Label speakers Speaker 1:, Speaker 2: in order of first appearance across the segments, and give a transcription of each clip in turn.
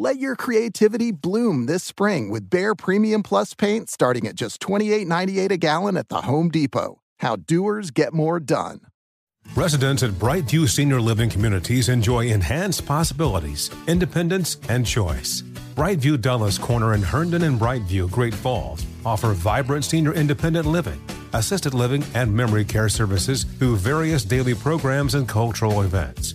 Speaker 1: Let your creativity bloom this spring with Behr Premium Plus paint starting at just $28.98 a gallon at the Home Depot. How doers get more done.
Speaker 2: Residents at Brightview Senior Living Communities enjoy enhanced possibilities, independence, and choice. Brightview Dulles Corner in Herndon and Brightview, Great Falls offer vibrant senior independent living, assisted living, and memory care services through various daily programs and cultural events.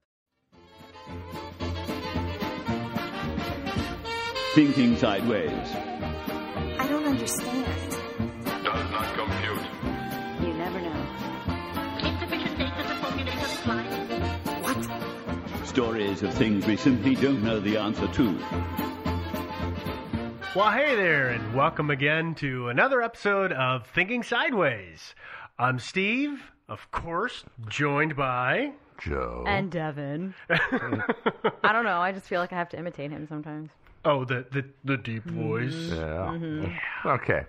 Speaker 3: Thinking Sideways.
Speaker 4: I don't understand.
Speaker 5: Does not compute.
Speaker 4: You never know.
Speaker 6: Insufficient data to formulate a reply.
Speaker 4: What?
Speaker 3: Stories of things we simply don't know the answer to.
Speaker 7: Well, hey there, and welcome again to another episode of Thinking Sideways. I'm Steve, of course, joined by
Speaker 8: Joe
Speaker 9: and Devin. I don't know. I just feel like I have to imitate him sometimes.
Speaker 7: Oh, the the, the deep voice.
Speaker 8: Yeah.
Speaker 9: Mm-hmm.
Speaker 8: yeah. Okay.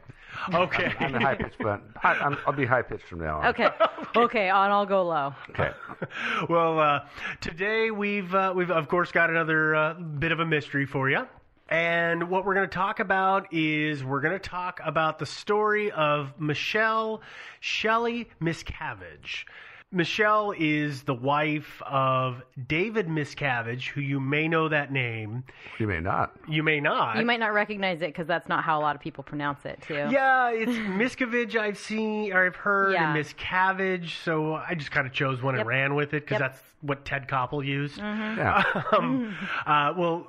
Speaker 7: Okay.
Speaker 8: I'm, I'm high pitched, but i will be high pitched from now on.
Speaker 9: Okay. okay. On, I'll go low.
Speaker 8: Okay.
Speaker 7: well, uh, today we've uh, we've of course got another uh, bit of a mystery for you. And what we're going to talk about is we're going to talk about the story of Michelle Shelley Miscavige. Michelle is the wife of David Miscavige, who you may know that name.
Speaker 8: You may not.
Speaker 7: You may not.
Speaker 9: You might not recognize it because that's not how a lot of people pronounce it, too.
Speaker 7: Yeah, it's Miscavige I've seen or I've heard,
Speaker 9: Yeah.
Speaker 7: and Miscavige. So I just kind of chose one
Speaker 9: Yep.
Speaker 7: and ran with it because
Speaker 9: Yep.
Speaker 7: that's what Ted Koppel used.
Speaker 9: Mhm.
Speaker 8: Yeah.
Speaker 7: Um, uh, well,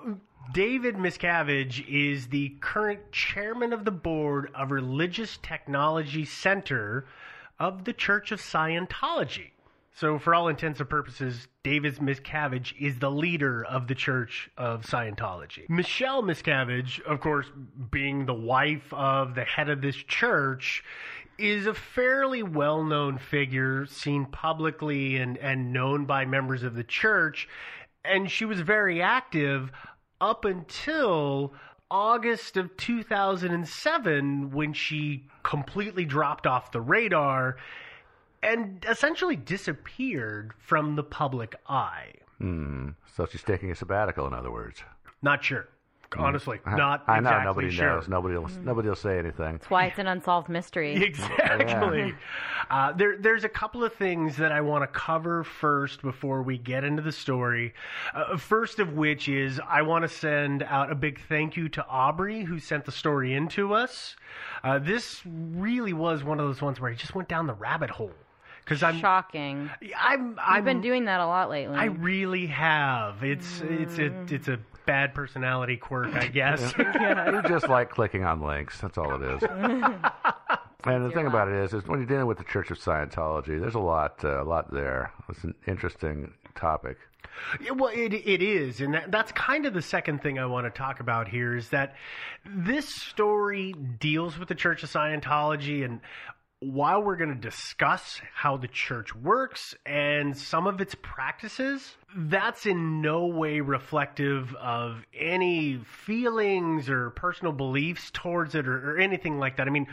Speaker 7: David Miscavige is the current chairman of the board of Religious Technology Center of the Church of Scientology. So, for all intents and purposes, David Miscavige is the leader of the Church of Scientology. Michelle Miscavige, of course, being the wife of the head of this church, is a fairly well known figure, seen publicly and, and known by members of the church. And she was very active up until August of 2007 when she completely dropped off the radar and essentially disappeared from the public eye.
Speaker 8: Hmm. So she's taking a sabbatical, in other words.
Speaker 7: Not sure. Honestly,
Speaker 8: I-
Speaker 7: not
Speaker 8: I know.
Speaker 7: exactly
Speaker 8: Nobody
Speaker 7: sure.
Speaker 8: knows. Nobody will. Nobody will say anything.
Speaker 9: That's why it's an unsolved mystery.
Speaker 7: Exactly. Uh, there, there's a couple of things that I want to cover first before we get into the story. Uh, first of which is I want to send out a big thank you to Aubrey who sent the story in to us. Uh, this really was one of those ones where I just went down the rabbit hole because I'm
Speaker 9: Shocking.
Speaker 7: I'm
Speaker 9: I've
Speaker 7: I've
Speaker 9: been doing that a lot lately.
Speaker 7: I really have. It's it's a it's a bad personality quirk, I guess.
Speaker 8: You just like clicking on links. That's all it is. And the thing about it is, is when you're dealing with the Church of Scientology, there's a lot, uh, a lot there. It's an interesting topic.
Speaker 7: Yeah, well, it it is, and that, that's kind of the second thing I want to talk about here is that this story deals with the Church of Scientology, and while we're going to discuss how the church works and some of its practices, that's in no way reflective of any feelings or personal beliefs towards it or, or anything like that. I mean,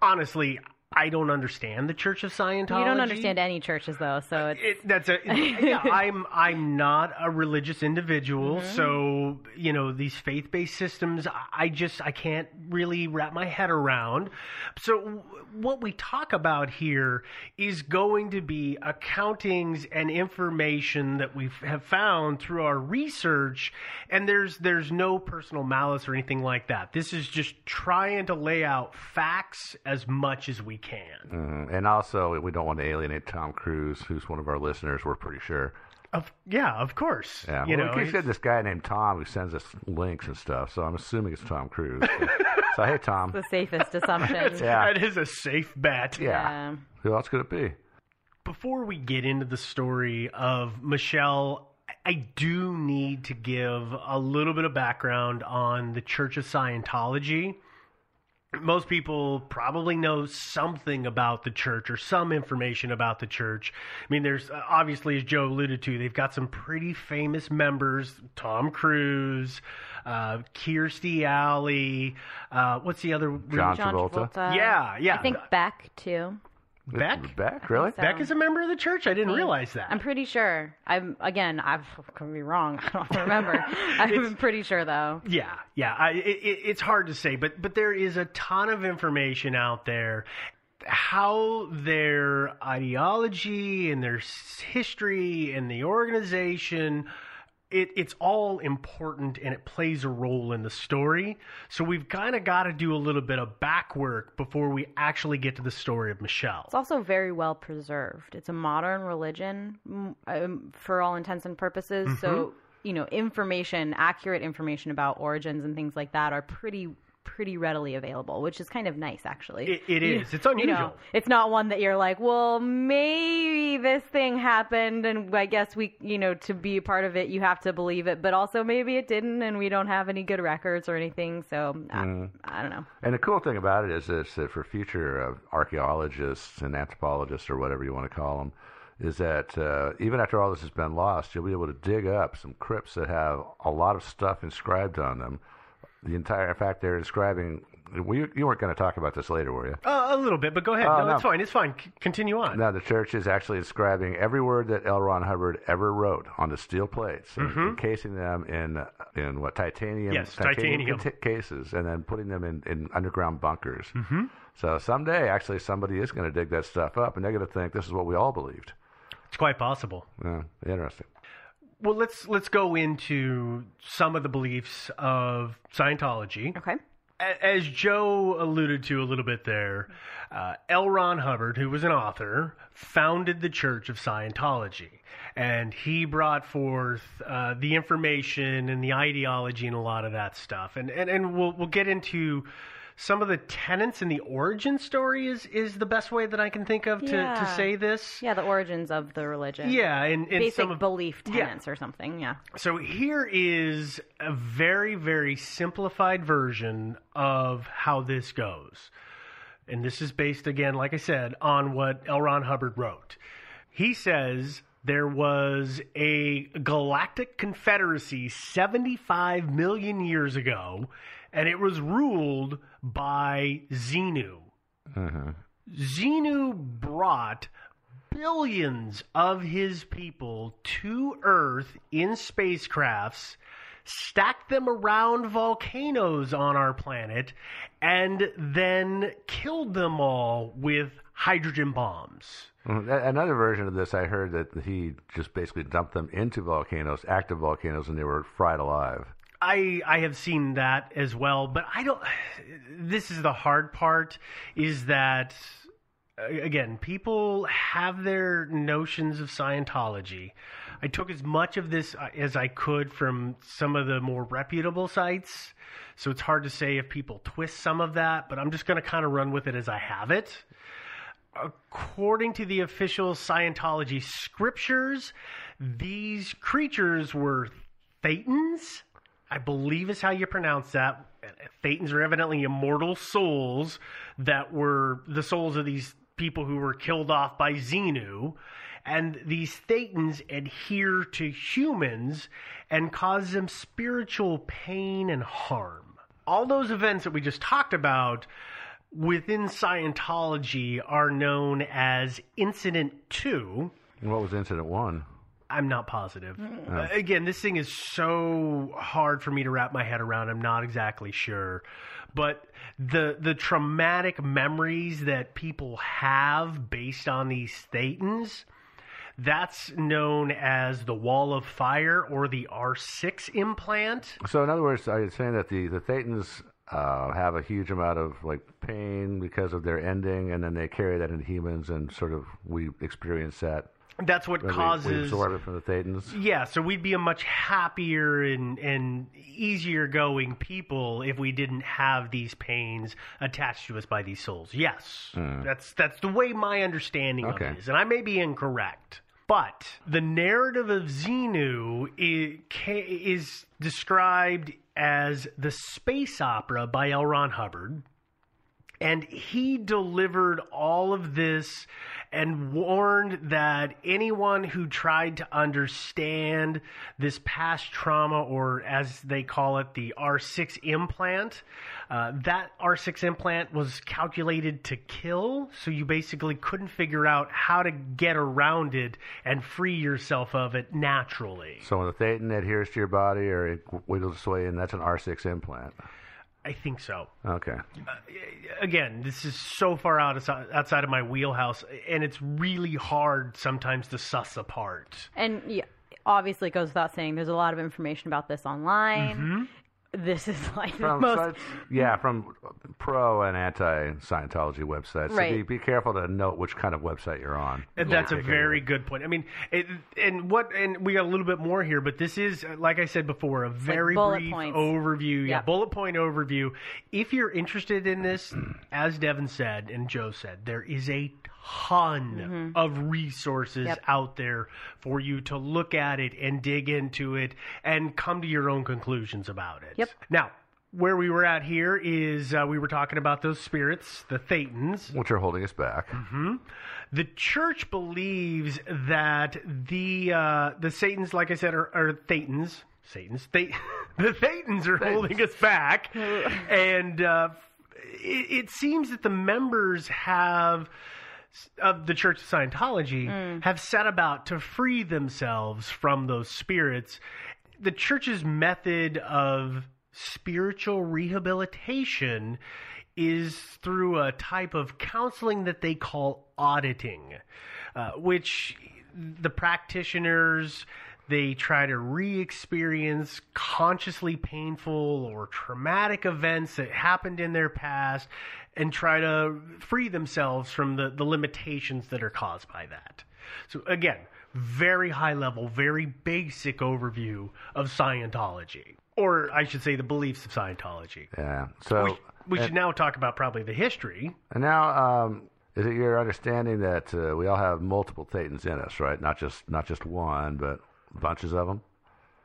Speaker 7: honestly, I don't understand the Church of Scientology.
Speaker 9: You don't understand any churches though, so it's
Speaker 7: it, that's a yeah. I'm I'm not a religious individual, mm-hmm. so you know these faith-based systems. I just I can't really wrap my head around. So what we talk about here is going to be accountings and information that we have found through our research, and there's there's no personal malice or anything like that. This is just trying to lay out facts as much as we can.
Speaker 8: Mm-hmm. And also, we don't want to alienate Tom Cruise, who's one of our listeners. We're pretty sure.
Speaker 7: Of, yeah, of course.
Speaker 8: Yeah,
Speaker 7: you
Speaker 8: well,
Speaker 7: know,
Speaker 8: we got this guy named Tom who sends us links and stuff, so I'm assuming it's Tom Cruise. So, so hey, Tom.
Speaker 9: the safest assumption.
Speaker 7: yeah. That is a safe bet.
Speaker 8: Yeah. yeah. Who else could it be?
Speaker 7: Before we get into the story of Michelle, I do need to give a little bit of background on the Church of Scientology most people probably know something about the church or some information about the church. I mean, there's uh, obviously, as Joe alluded to, they've got some pretty famous members: Tom Cruise, uh, Kirstie Alley. Uh, what's the other?
Speaker 8: John Travolta.
Speaker 9: Travolta.
Speaker 7: Yeah, yeah.
Speaker 9: I think Beck too.
Speaker 7: Beck?
Speaker 8: Beck, really?
Speaker 9: so.
Speaker 7: Beck is a member of the church. I didn't realize that.
Speaker 9: I'm pretty sure. I'm again. I could be wrong. I don't remember. I'm pretty sure though.
Speaker 7: Yeah, yeah. I, it, it's hard to say, but but there is a ton of information out there. How their ideology and their history and the organization it, it's all important and it plays a role in the story. So we've kind of got to do a little bit of back work before we actually get to the story of Michelle.
Speaker 9: It's also very well preserved. It's a modern religion um, for all intents and purposes. Mm-hmm. So, you know, information, accurate information about origins and things like that are pretty pretty readily available, which is kind of nice, actually.
Speaker 7: it, it is. It's unusual. You know,
Speaker 9: it's not one that you're like, well, maybe this thing happened, and I guess we, you know, to be a part of it, you have to believe it, but also maybe it didn't, and we don't have any good records or anything. So mm. I, I, don't know.
Speaker 8: And the cool thing about it is, that for future uh, archaeologists and anthropologists or whatever you want to call them is that uh, even after all this has been lost, you'll be able to dig up some crypts that have a lot of stuff inscribed on them the entire fact they're describing. We, you weren't going to talk about this later, were you?
Speaker 7: Uh, a little bit, but go ahead. Uh, no, no, it's fine. It's fine. C- continue on.
Speaker 8: Now, the church is actually describing every word that L. Ron Hubbard ever wrote on the steel plates,
Speaker 7: mm-hmm.
Speaker 8: encasing them in in what titanium,
Speaker 7: yes,
Speaker 8: titanium, titanium. cases, and then putting them in, in underground bunkers.
Speaker 7: Mm-hmm.
Speaker 8: So someday, actually, somebody is going to dig that stuff up, and they're going to think this is what we all believed.
Speaker 7: It's quite possible.
Speaker 8: Yeah, interesting
Speaker 7: well, let's let's go into some of the beliefs of Scientology.
Speaker 9: Okay.
Speaker 7: As Joe alluded to a little bit there, uh, L. Ron Hubbard, who was an author, founded the Church of Scientology, and he brought forth uh, the information and the ideology and a lot of that stuff. And and, and we'll we'll get into some of the tenets and the origin story is is the best way that I can think of to, yeah. to say this.
Speaker 9: Yeah, the origins of the religion.
Speaker 7: Yeah, and, and
Speaker 9: basic
Speaker 7: some of,
Speaker 9: belief tenets yeah. or something. Yeah.
Speaker 7: So here is a very very simplified version of how this goes, and this is based again, like I said, on what L. Ron Hubbard wrote. He says there was a galactic confederacy 75 million years ago and it was ruled by Xenu.
Speaker 8: Mm-hmm.
Speaker 7: Xenu brought billions of his people to Earth in spacecrafts, stacked them around volcanoes on our planet, and then killed them all with hydrogen bombs.
Speaker 8: Mm-hmm. Another version of this, I heard that he just basically dumped them into volcanoes, active volcanoes, and they were fried alive.
Speaker 7: I I have seen that as well, but I don't. This is the hard part: is that again, people have their notions of Scientology. I took as much of this uh, as I could from some of the more reputable sites, so it's hard to say if people twist some of that. But I'm just going to kind of run with it as I have it. According to the official Scientology scriptures, these creatures were thetans I believe is how you pronounce that. Thetans are evidently immortal souls that were the souls of these people who were killed off by Xenu. And these Thetans adhere to humans and cause them spiritual pain and harm. All those events that we just talked about within Scientology are known as Incident 2.
Speaker 8: And what was Incident 1?
Speaker 7: I'm not positive.
Speaker 8: Oh.
Speaker 7: Uh, again, this thing is so hard for me to wrap my head around. I'm not exactly sure. But the the traumatic memories that people have based on these thetans, that's known as the wall of fire or the R6 implant.
Speaker 8: So, in other words, are you saying that the the Thetans uh, have a huge amount of like pain because of their ending, and then they carry that into humans, and sort of we experience that.
Speaker 7: That's what
Speaker 8: when we-
Speaker 7: causes
Speaker 8: we absorb it from the Thetans.
Speaker 7: Yeah, so we'd be a much happier and and easier going people if we didn't have these pains attached to us by these souls. Yes,
Speaker 8: Mm.
Speaker 7: that's that's the way my understanding
Speaker 8: Okay.
Speaker 7: of it is, and I may be incorrect. But the narrative of Xenu is, is described as the space opera by L. Ron Hubbard. And he delivered all of this and warned that anyone who tried to understand this past trauma, or as they call it, the R6 implant, uh, that R6 implant was calculated to kill. So you basically couldn't figure out how to get around it and free yourself of it naturally.
Speaker 8: So when the Thetan adheres to your body or it wiggles its way in, that's an R6 implant.
Speaker 7: I think so.
Speaker 8: Okay.
Speaker 7: again, this is so far out outside of my wheelhouse, and it's really hard sometimes to suss apart.
Speaker 9: And yeah, obviously, it goes without saying, there's a lot of information about this online.
Speaker 7: Mm-hmm.
Speaker 9: This is like the
Speaker 8: From
Speaker 9: most.
Speaker 8: sites- yeah, from pro and anti Scientology websites. So
Speaker 9: Right.
Speaker 8: be, be careful to note which kind of website you're on.
Speaker 7: And that's a very good point. I mean, it, and what, and we got a little bit more here, but this is, like I said before, a very
Speaker 9: bullet
Speaker 7: brief
Speaker 9: points.
Speaker 7: overview. Yeah,
Speaker 9: Yep.
Speaker 7: bullet point overview. If you're interested in this, as Devin said and Joe said, there is a ton
Speaker 9: Mhm.
Speaker 7: of resources
Speaker 9: Yep.
Speaker 7: out there for you to look at it and dig into it and come to your own conclusions about it.
Speaker 9: Yep.
Speaker 7: Now, where we were at here is uh, we were talking about those spirits, the Thetans.
Speaker 8: Which are holding us back.
Speaker 7: hmm The church believes that the uh, the Satans, like I said, are, are Thetans. Satans. They, the Thetans are holding us back, and uh, it, it seems that the members have of the Church of Scientology
Speaker 9: Mm.
Speaker 7: have set about to free themselves from those spirits. The church's method of spiritual rehabilitation is through a type of counseling that they call auditing, uh, which the practitioners they try to re-experience consciously painful or traumatic events that happened in their past and try to free themselves from the, the limitations that are caused by that. So again, very high level, very basic overview of Scientology. Or I should say the beliefs of Scientology.
Speaker 8: Yeah. So
Speaker 7: we, we
Speaker 8: and-
Speaker 7: should now talk about probably the history.
Speaker 8: And now, um, is it your understanding that uh, we all have multiple Thetans in us, right? Not just not just one, but bunches of them.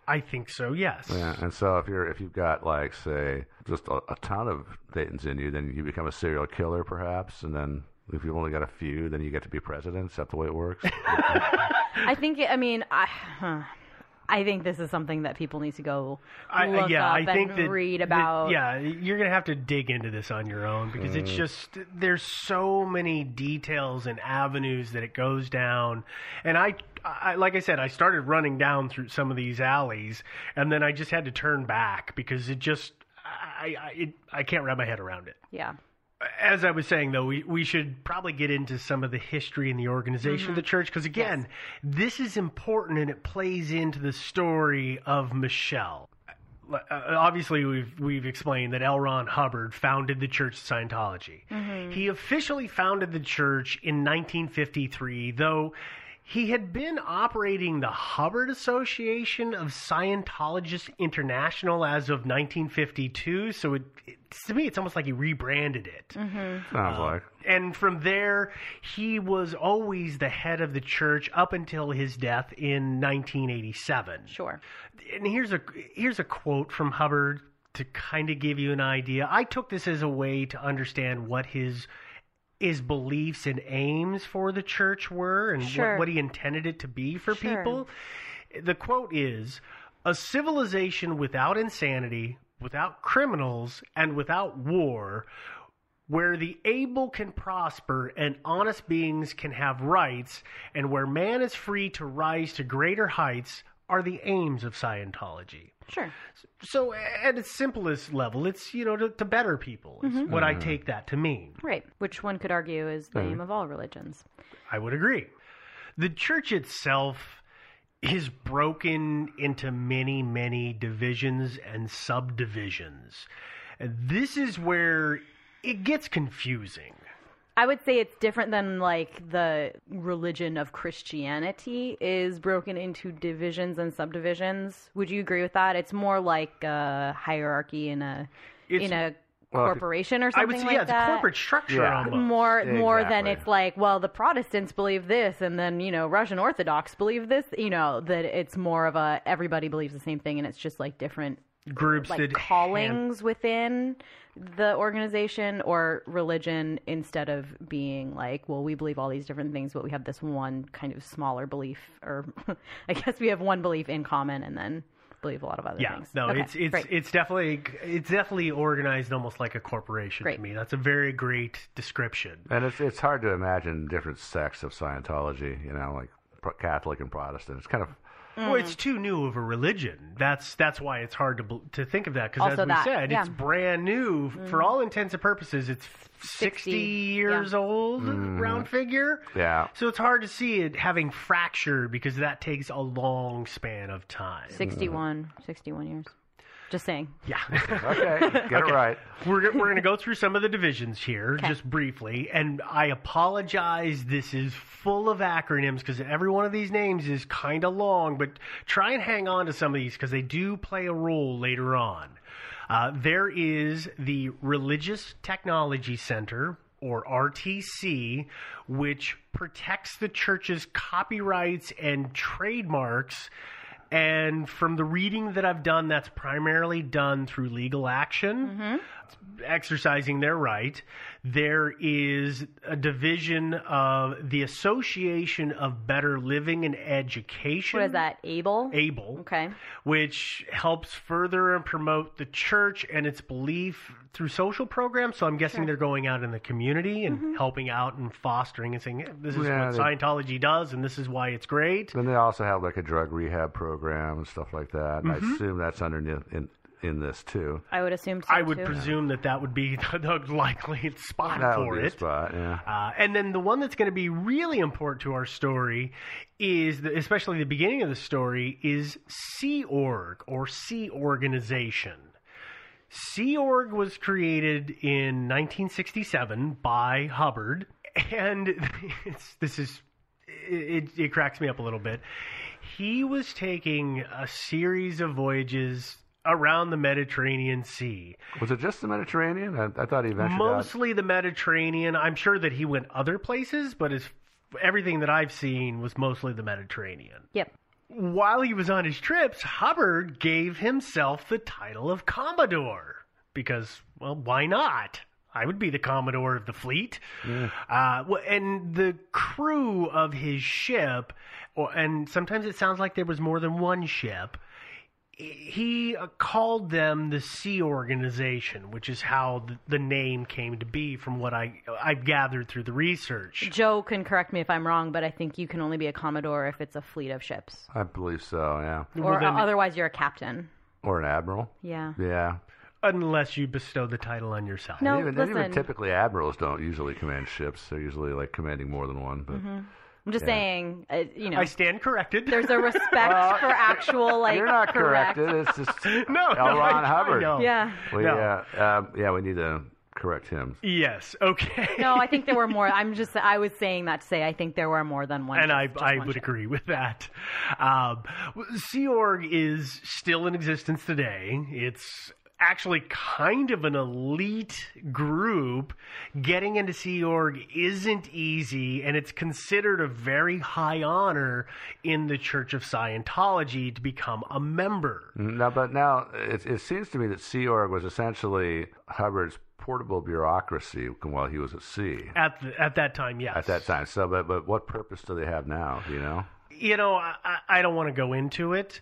Speaker 7: I think so, yes.
Speaker 8: Yeah. And so if you're if you've got like say just a, a ton of Thetans in you, then you become a serial killer, perhaps, and then. If you've only got a few, then you get to be president. Is that the way it works?
Speaker 9: I think, I mean, I. huh. I think this is something that people need to go
Speaker 7: I,
Speaker 9: look
Speaker 7: yeah,
Speaker 9: up
Speaker 7: I think
Speaker 9: and
Speaker 7: that,
Speaker 9: read
Speaker 7: that-
Speaker 9: about.
Speaker 7: yeah, you're gonna have to dig into this on your own because it's
Speaker 9: Mm.
Speaker 7: just there's so many details and avenues that it goes down, and I, I like I said, I started running down through some of these alleys, and then I just had to turn back because it just I I it, I can't wrap my head around it.
Speaker 9: Yeah.
Speaker 7: As I was saying, though, we, we should probably get into some of the history and the organization of the church because, again, this is important and it plays into the story of Michelle. Uh, obviously, we've we've explained that L. Ron Hubbard founded the Church of Scientology.
Speaker 9: Mhm.
Speaker 7: He officially founded the church in 1953, though He had been operating the Hubbard Association of Scientologists International as of 1952, so it, it, to me it's almost like he rebranded it.
Speaker 9: Mm-hmm.
Speaker 8: Sounds like.
Speaker 7: And from there, he was always the head of the church up until his death in 1987.
Speaker 9: Sure.
Speaker 7: And here's a here's a quote from Hubbard to kind of give you an idea. I took this as a way to understand what his his beliefs and aims for the church were and
Speaker 9: Sure.
Speaker 7: what, what he intended it to be for
Speaker 9: Sure.
Speaker 7: people. The quote is a civilization without insanity, without criminals, and without war, where the able can prosper and honest beings can have rights, and where man is free to rise to greater heights, are the aims of Scientology.
Speaker 9: Sure.
Speaker 7: So, at its simplest level, it's you know to, to better people. Is
Speaker 9: Mhm.
Speaker 7: what I
Speaker 8: Mm-hmm.
Speaker 7: take that to mean.
Speaker 9: Right. Which one could argue is the
Speaker 7: Mhm.
Speaker 9: aim of all religions.
Speaker 7: I would agree. The church itself is broken into many, many divisions and subdivisions. And this is where it gets confusing.
Speaker 9: I would say it's different than like the religion of Christianity is broken into divisions and subdivisions. Would you agree with that? It's more like a hierarchy in a in a
Speaker 7: Well, if it-
Speaker 9: corporation or
Speaker 7: I
Speaker 9: something
Speaker 7: would say,
Speaker 9: like
Speaker 7: yeah, it's a corporate structure
Speaker 8: Yeah.
Speaker 7: almost.
Speaker 9: More more than it's like, well, the Protestants believe this, and then you know Russian Orthodox believe this. You know that it's more of a everybody believes the same thing, and it's just like different
Speaker 7: Groups
Speaker 9: like
Speaker 7: that
Speaker 9: callings within the organization or religion instead of being like, well, we believe all these different things, but we have this one kind of smaller belief, or I guess we have one belief in common, and then believe a lot of other
Speaker 7: Yeah,
Speaker 9: things.
Speaker 7: no,
Speaker 9: Okay,
Speaker 7: it's it's
Speaker 9: great.
Speaker 7: it's definitely it's definitely organized almost like a corporation
Speaker 9: Great.
Speaker 7: to me. That's a very great description.
Speaker 8: And it's it's hard to imagine different sects of Scientology. You know, like Catholic and Protestant. It's kind of
Speaker 7: Well, it's too new of a religion. That's that's why it's hard to to think of that because as we
Speaker 9: that,
Speaker 7: said,
Speaker 9: yeah.
Speaker 7: it's brand new for
Speaker 9: Mhm.
Speaker 7: all intents and purposes. It's 60,
Speaker 9: 60,
Speaker 7: years
Speaker 9: yeah.
Speaker 7: old,
Speaker 8: Mhm.
Speaker 7: round figure.
Speaker 8: yeah.
Speaker 7: So it's hard to see it having fractured because that takes a long span of time.
Speaker 9: 61, 61 years. Just saying.
Speaker 7: Yeah.
Speaker 8: Okay, get it right.
Speaker 7: We're, we're going to go through some of the divisions here just briefly. And I apologize. This is full of acronyms because every one of these names is kind of long, but try and hang on to some of these because they do play a role later on. Uh, there is the Religious Technology Center, or RTC, which protects the church's copyrights and trademarks. And from the reading that I've done, that's primarily done through legal action, mm-hmm. Exercising their right. There is a division of the Association of Better Living and Education.
Speaker 9: What is that? Able?
Speaker 7: Able.
Speaker 9: Okay.
Speaker 7: Which helps further and promote the church and its belief through social programs. So I'm guessing they're going out in the community and mm-hmm. helping out and fostering and saying, this is
Speaker 8: Yeah,
Speaker 7: what
Speaker 8: they-
Speaker 7: Scientology does and this is why it's great.
Speaker 8: Then they also have like a drug rehab program and stuff like that. And I
Speaker 7: mm-hmm.
Speaker 8: assume that's underneath in in this too.
Speaker 9: I would assume so.
Speaker 7: I would
Speaker 9: too.
Speaker 7: presume that that would be the, the likely spot
Speaker 8: That
Speaker 7: for
Speaker 8: would be a
Speaker 7: it.
Speaker 8: spot. Yeah.
Speaker 7: Uh, and then the one that's going to be really important to our story is, the, especially the beginning of the story, is Sea Org or Sea Organization. Sea Org was created in 1967 by Hubbard, and it's, this is it, it cracks me up a little bit. He was taking a series of voyages around the Mediterranean Sea.
Speaker 8: Was it just the Mediterranean? I, I thought he ventured out.
Speaker 7: Mostly the Mediterranean. I'm sure that he went other places, but as everything that I've seen was mostly the Mediterranean.
Speaker 9: Yep.
Speaker 7: While he was on his trips, Hubbard gave himself the title of Commodore because, well, why not? I would be the Commodore of the fleet. Uh, well, and the crew of his ship, and sometimes it sounds like there was more than one ship, he uh, called them the Sea Organization, which is how the, the name came to be from what I I've gathered through the research.
Speaker 9: Joe can correct me if I'm wrong, but I think you can only be a commodore if it's a fleet of ships,
Speaker 8: I believe so. Yeah.
Speaker 9: or otherwise you're a captain.
Speaker 8: Or an admiral.
Speaker 9: Yeah.
Speaker 8: Yeah.
Speaker 7: Unless you bestow the title on yourself.
Speaker 9: No,
Speaker 8: And even, and even
Speaker 9: listen.
Speaker 8: typically admirals don't usually command ships. They're usually like commanding more than one. But
Speaker 9: hmm I'm just
Speaker 8: Yeah.
Speaker 9: saying, uh, you know,
Speaker 7: I stand corrected.
Speaker 9: there's a respect for actual like
Speaker 8: you're not
Speaker 9: correct.
Speaker 8: corrected. It's just
Speaker 7: No,
Speaker 8: L.
Speaker 7: no,
Speaker 8: Ron
Speaker 7: I- I
Speaker 8: Hubbard.
Speaker 7: know.
Speaker 9: Yeah.
Speaker 8: We,
Speaker 7: No.
Speaker 8: uh, um, yeah, we need to correct him.
Speaker 7: Yes. Okay.
Speaker 9: No, I think there were more. I'm just. I was saying that to say I think there were more than one.
Speaker 7: and I,
Speaker 9: just- just
Speaker 7: I would
Speaker 9: ship.
Speaker 7: agree with that. Um, Sea Org is still in existence today. It's actually kind of an elite group. Getting into Sea Org isn't easy, and it's considered a very high honor in the Church of Scientology to become a member.
Speaker 8: No, but now it, it seems to me that Sea Org was essentially Hubbard's portable bureaucracy while he was at sea
Speaker 7: At the, at that time, yes.
Speaker 8: at that time. So, but but what purpose do they have now? You know.
Speaker 7: you know, I, I- don't want to go into it.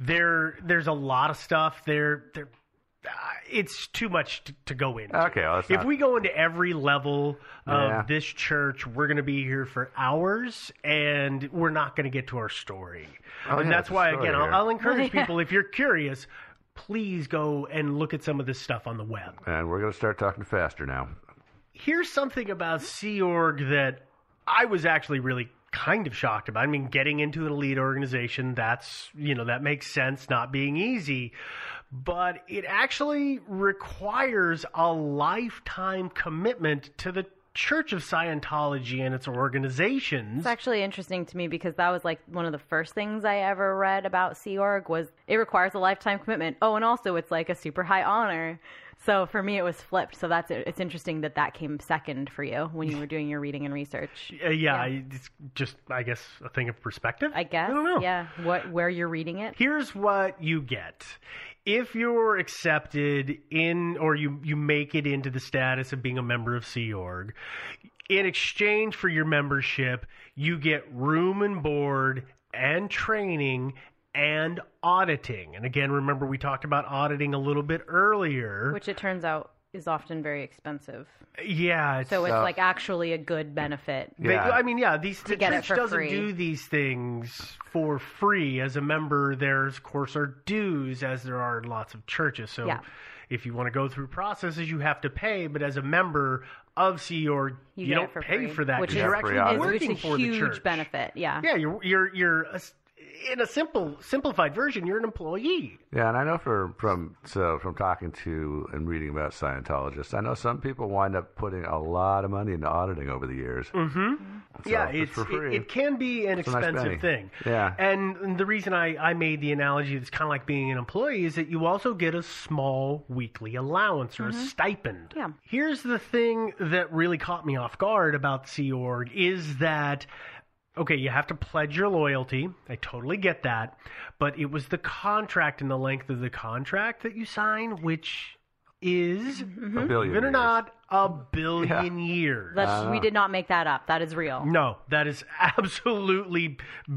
Speaker 7: There, there's a lot of stuff there. There, uh, Uh, it's too much to, to go into.
Speaker 8: Okay, well,
Speaker 7: if
Speaker 8: not-
Speaker 7: we go into every level of
Speaker 8: Yeah.
Speaker 7: this church, we're going to be here for hours, and we're not going to get to our story.
Speaker 8: Oh,
Speaker 7: and
Speaker 8: yeah,
Speaker 7: that's why, again, I'll. I'll encourage
Speaker 9: Yeah.
Speaker 7: people if you're curious, please go and look at some of this stuff on the web.
Speaker 8: And we're going to start talking faster now.
Speaker 7: Here's something about Sea Org that I was actually really kind of shocked about. I mean, getting into an elite organization, that's, you know, that makes sense, not being easy. But it actually requires a lifetime commitment to the Church of Scientology and its organizations.
Speaker 9: It's actually interesting to me because that was like one of the first things I ever read about Sea Org was it requires a lifetime commitment. Oh, and also it's like a super high honor. So for me, it was flipped. So that's it's interesting that that came second for you when you were doing your reading and research.
Speaker 7: Uh, yeah, it's just, I guess, a thing of perspective.
Speaker 9: I guess.
Speaker 7: I don't know.
Speaker 9: Yeah. What where you're reading it?
Speaker 7: Here's what you get. If you're accepted in or you, you make it into the status of being a member of Sea Org, in exchange for your membership, you get room and board and training and auditing. And again, remember we talked about auditing a little bit earlier.
Speaker 9: Which it turns out is often very expensive.
Speaker 7: yeah, it's,
Speaker 9: So it's
Speaker 8: So-
Speaker 9: like actually a good benefit.
Speaker 7: They-
Speaker 8: Yeah.
Speaker 7: I mean, yeah, these the
Speaker 9: get
Speaker 7: church
Speaker 9: for
Speaker 7: doesn't
Speaker 9: free.
Speaker 7: do these things for free. As a member, there's of course are dues, as there are in lots of churches. So,
Speaker 9: Yeah.
Speaker 7: if you want to go through processes, you have to pay. But as a member of Sea Org,
Speaker 9: You,
Speaker 7: you, don't
Speaker 9: for
Speaker 7: pay
Speaker 9: free,
Speaker 7: for that
Speaker 9: which is,
Speaker 7: you're actually
Speaker 8: auditing.
Speaker 9: is-
Speaker 7: working
Speaker 9: which is
Speaker 7: for
Speaker 9: huge
Speaker 7: the church.
Speaker 9: benefit. Yeah.
Speaker 7: Yeah, you're you're you're a s in a simple simplified version. You're an employee.
Speaker 8: Yeah, and I know for, from so from talking to and reading about Scientologists, I know some people wind up putting a lot of money into auditing over the years.
Speaker 7: Mm-hmm.
Speaker 8: So
Speaker 7: yeah,
Speaker 8: it's
Speaker 7: it's,
Speaker 8: for
Speaker 7: it,
Speaker 8: free.
Speaker 7: it can be an
Speaker 8: It's a nice
Speaker 7: expensive thing.
Speaker 8: Yeah.
Speaker 7: And the reason I, I made the analogy that's kind of like being an employee is that you also get a small weekly allowance or a stipend.
Speaker 9: Yeah.
Speaker 7: Here's the thing that really caught me off guard about Sea Org is that okay, you have to pledge your loyalty. I totally get that. But it was the contract and the length of the contract that you sign, which is, mm-hmm.
Speaker 8: A billion
Speaker 7: believe it or not, a billion years.
Speaker 9: That's, we did not make that up. That is real.
Speaker 7: No, that is absolutely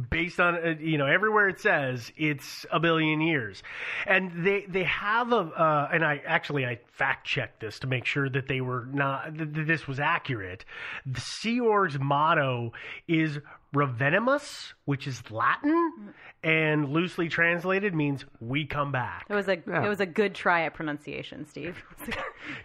Speaker 7: based on uh, you know everywhere it says it's a billion years, and they they have a uh, and I actually I fact checked this to make sure that they were not that that this was accurate. The Sea Org's motto is Revenimus, which is Latin, and loosely translated means "we come back."
Speaker 9: It was a
Speaker 8: Yeah.
Speaker 9: it was a good try at pronunciation, Steve.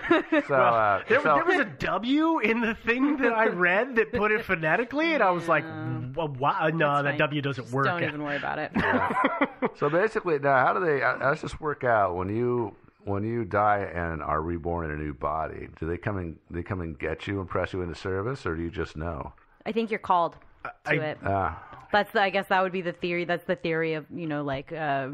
Speaker 8: So, uh,
Speaker 7: There,
Speaker 8: so-
Speaker 7: there was a W in the thing that I read that put it phonetically, and I was like, mm, "Wha- "Wow, no, that. W doesn't
Speaker 9: Just
Speaker 7: work."
Speaker 9: Don't even worry about it.
Speaker 8: so basically, now how do they? How does this work out when you when you die and are reborn in a new body? Do they come and they come and get you and press you into service, or do you just know?
Speaker 9: I think you're called to
Speaker 7: I-
Speaker 9: it.
Speaker 8: Ah,
Speaker 9: That's the, I guess that would be the theory. That's the theory of you know like uh,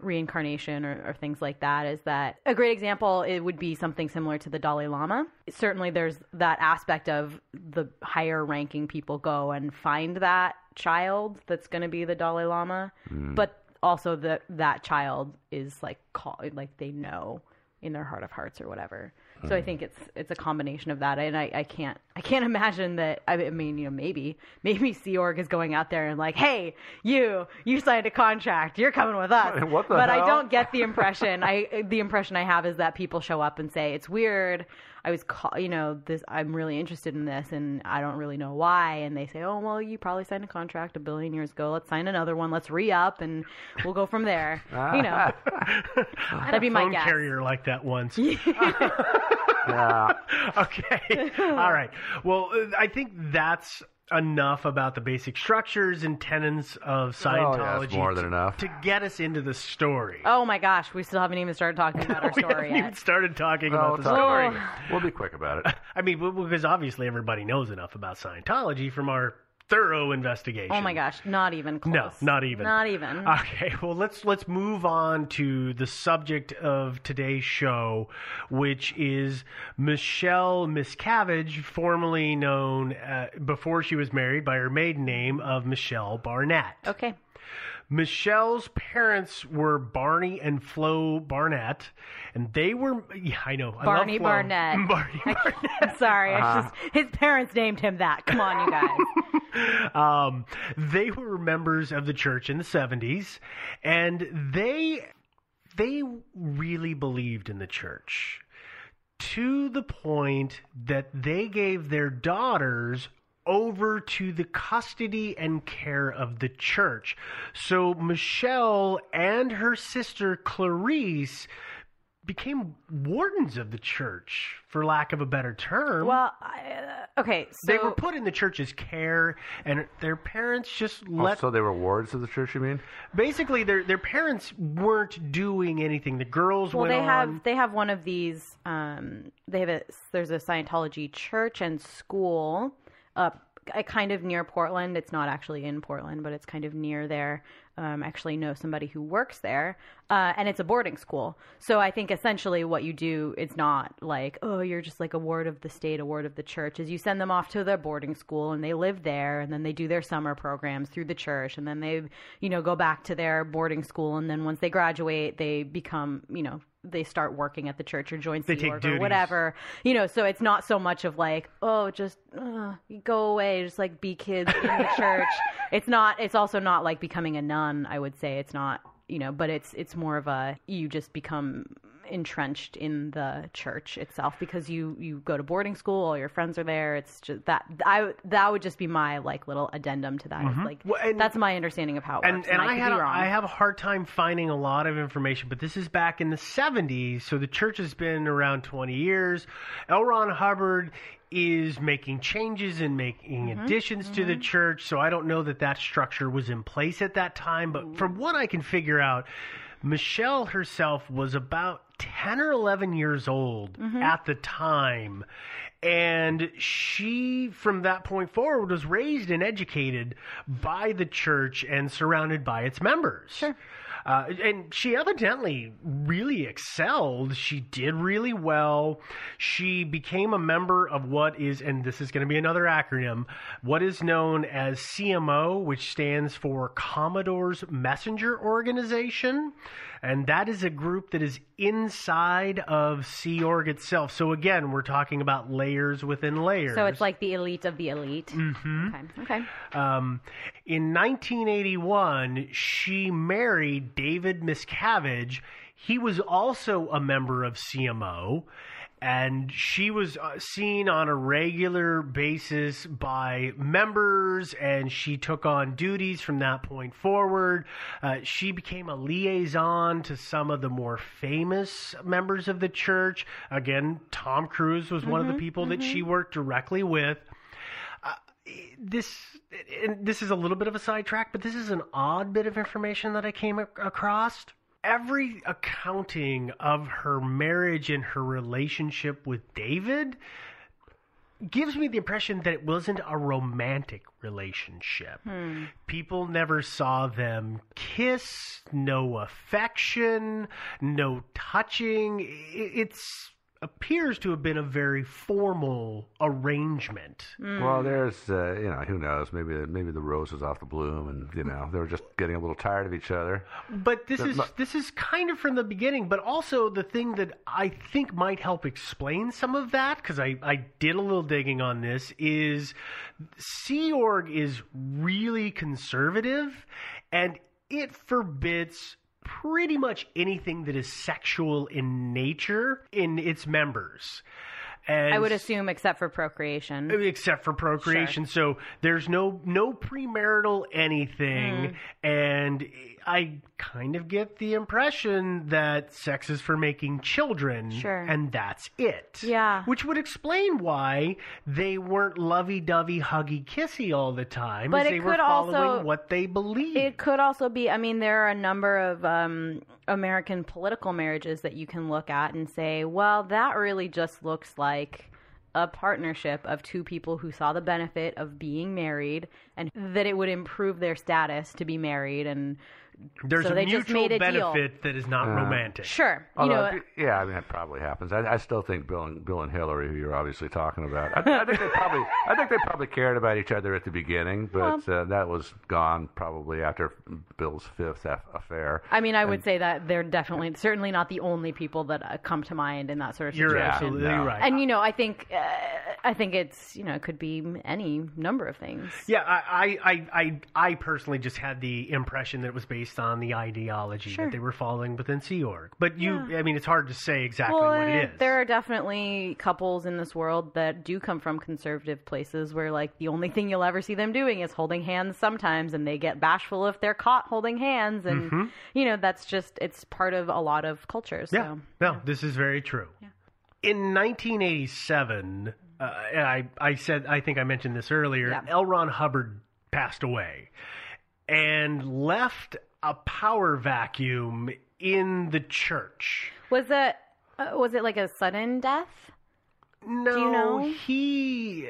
Speaker 9: reincarnation or, or things like that. Is that a great example? It would be something similar to the Dalai Lama. Certainly, there's that aspect of the higher ranking people go and find that child that's going to be the Dalai Lama, but also that that child is like call, like they know in their heart of hearts or whatever. So I think it's it's a combination of that, and I, I can't I can't imagine that. I mean, you know, maybe maybe Sea Org is going out there and like, hey, you you signed a contract, you're coming with us. But I don't get the impression. I the impression I have is that people show up and say it's weird. I was, call, you know, this. I'm really interested in this, and I don't really know why. And they say, oh well, you probably signed a contract a billion years ago. Let's sign another one. Let's re up, and we'll go from there. you know, that'd be my
Speaker 7: phone
Speaker 9: guess.
Speaker 7: carrier like that once.
Speaker 8: yeah.
Speaker 7: okay. All right. Well, uh, I think that's enough about the basic structures and tenets of oh, Scientology
Speaker 8: Oh, it's more than
Speaker 7: to,
Speaker 8: enough.
Speaker 7: to get us into the story.
Speaker 9: Oh my gosh, we still haven't even started talking about our
Speaker 7: we
Speaker 9: story
Speaker 7: haven't even started talking
Speaker 8: Well,
Speaker 7: about
Speaker 8: we'll
Speaker 7: the
Speaker 8: talk-
Speaker 7: story.
Speaker 8: We'll be quick about it.
Speaker 7: I mean, w- because obviously everybody knows enough about Scientology from our thorough investigation.
Speaker 9: Oh my gosh, not even close.
Speaker 7: No, not even.
Speaker 9: Not even.
Speaker 7: Okay, well let's let's move on to the subject of today's show, which is Michelle Miscavige, formerly known uh, before she was married by her maiden name of Michelle Barnett.
Speaker 9: Okay.
Speaker 7: Michelle's parents were Barney and Flo Barnett, and they were yeah, I know I love
Speaker 9: Barney
Speaker 7: Flo.
Speaker 9: Barnett.
Speaker 7: Barney
Speaker 9: I'm sorry.
Speaker 7: Uh-huh.
Speaker 9: just, his parents named him that. Come on, you guys.
Speaker 7: um, they were members of the church in the 70s and they they really believed in the church to the point that they gave their daughters over to the custody and care of the church. So Michelle and her sister Clarice became wardens of the church, for lack of a better term.
Speaker 9: Well, I, uh, okay, so
Speaker 7: they were put in the church's care, and their parents just
Speaker 8: Oh,
Speaker 7: let.
Speaker 8: so they were wards of the church, you mean?
Speaker 7: basically, their their parents weren't doing anything. The girls
Speaker 9: well,
Speaker 7: went
Speaker 9: they
Speaker 7: on.
Speaker 9: have they have one of these. Um, they have a there's a Scientology church and school up kind of near Portland. It's not actually in Portland, but it's kind of near there. Um, actually, know somebody who works there, uh, and it's a boarding school. So I think essentially what you do, it's not like oh you're just like a ward of the state, a ward of the church. Is you send them off to their boarding school and they live there, and then they do their summer programs through the church, and then they you know go back to their boarding school, and then once they graduate, they become you know they start working at the church or join
Speaker 7: They take
Speaker 9: Org or whatever. You know, so it's not so much of like, oh, just uh, go away, just like be kids in the church. It's not. It's also not like becoming a nun. I would say it's not. You know, but it's it's more of a you just become entrenched in the church itself because you you go to boarding school all your friends are there it's just that i that would just be my like little addendum to that
Speaker 7: Mhm.
Speaker 9: like
Speaker 7: Well, and-
Speaker 9: that's my understanding of how it
Speaker 7: and
Speaker 9: works
Speaker 7: and I,
Speaker 9: I,
Speaker 7: had
Speaker 9: be
Speaker 7: a,
Speaker 9: wrong.
Speaker 7: I have a hard time finding a lot of information, but this is back in the 70s, so the church has been around 20 years. L. Ron Hubbard is making changes and making
Speaker 9: Mm-hmm.
Speaker 7: additions to the church, so I don't know that that structure was in place at that time, but from what I can figure out, Michelle herself was about 10 or 11 years old
Speaker 9: Mm-hmm.
Speaker 7: at the time. And she, from that point forward, was raised and educated by the church and surrounded by its members. Sure. Uh, and she evidently really excelled. She did really well. She became a member of what is, and this is going to be another acronym, what is known as CMO, which stands for Commodore's Messenger Organization. And that is a group that is inside of Sea Org itself. So again, we're talking about layers within layers.
Speaker 9: so it's like the elite of the elite
Speaker 7: Mhm.
Speaker 9: okay okay
Speaker 7: Um, in 1981, she married David Miscavige. He was also a member of CMO, and she was uh, seen on a regular basis by members, and she took on duties from that point forward. Uh, she became a liaison to some of the more famous members of the church. Again, Tom Cruise was one of the
Speaker 9: Mhm,
Speaker 7: people that
Speaker 9: mhm.
Speaker 7: she worked directly with this and this is a little bit of a sidetrack, but this is an odd bit of information that I came ac- across. Every accounting of her marriage and her relationship with David gives me the impression that it wasn't a romantic relationship.
Speaker 9: Hmm.
Speaker 7: People never saw them kiss, no affection, no touching. It's appears to have been a very formal arrangement.
Speaker 9: Hmm.
Speaker 8: Well, there's, uh, you know, who knows? Maybe maybe the rose was off the bloom, and you know they were just getting a little tired of each other.
Speaker 7: But this
Speaker 8: That
Speaker 7: is
Speaker 8: mu-
Speaker 7: this is kind of from the beginning, but also the thing that I think might help explain some of that because I, I did a little digging on this is Sea Org is really conservative and it forbids pretty much anything that is sexual in nature in its members. And
Speaker 9: I would assume, except for procreation.
Speaker 7: except for procreation. So there's no no premarital anything,
Speaker 9: Mm.
Speaker 7: and I kind of get the impression that sex is for making children,
Speaker 9: Sure.
Speaker 7: and that's it.
Speaker 9: Yeah.
Speaker 7: which would explain why they weren't lovey-dovey, huggy, kissy all the time.
Speaker 9: But
Speaker 7: they were
Speaker 9: could
Speaker 7: following
Speaker 9: also-
Speaker 7: what they believe.
Speaker 9: It could also be. I mean, there are a number of um, American political marriages that you can look at and say, well, that really just looks like a partnership of two people who saw the benefit of being married and that it would improve their status to be married and
Speaker 7: There's
Speaker 9: so
Speaker 7: a
Speaker 9: they just
Speaker 7: mutual
Speaker 9: made a deal.
Speaker 7: benefit that is not
Speaker 8: Uh,
Speaker 7: romantic.
Speaker 9: Sure, you know,
Speaker 8: if you- yeah, I mean, it probably happens. I, I still think Bill and Bill and Hillary, who you're obviously talking about, I, I think they probably, I think they probably cared about each other at the beginning, but uh, that was gone probably after Bill's fifth aff- affair.
Speaker 9: I mean, I would say that they're definitely, certainly not the only people that uh, come to mind in that sort of situation.
Speaker 7: You're
Speaker 9: situation.
Speaker 7: absolutely
Speaker 8: no.
Speaker 7: right.
Speaker 9: And you know, I think, uh, I think it's, you know, it could be any number of things.
Speaker 7: Yeah, I, I, I, I, I personally just had the impression that it was based on the ideology
Speaker 9: Sure.
Speaker 7: that they were following within Sea Org. But you, I mean, it's hard to say exactly
Speaker 9: well,
Speaker 7: what it is.
Speaker 9: there are definitely couples in this world that do come from conservative places where, like, the only thing you'll ever see them doing is holding hands sometimes, and they get bashful if they're caught holding hands, and
Speaker 7: Mhm.
Speaker 9: you know, that's just it's part of a lot of cultures.
Speaker 7: Yeah,
Speaker 9: So.
Speaker 7: no, this is very true. In 1987, uh, I, I said, I think I mentioned this earlier.
Speaker 9: Yeah.
Speaker 7: L. Ron Hubbard passed away and left a power vacuum in the church.
Speaker 9: Was it uh, was it like a sudden death?
Speaker 7: No,
Speaker 9: Do you know?
Speaker 7: he.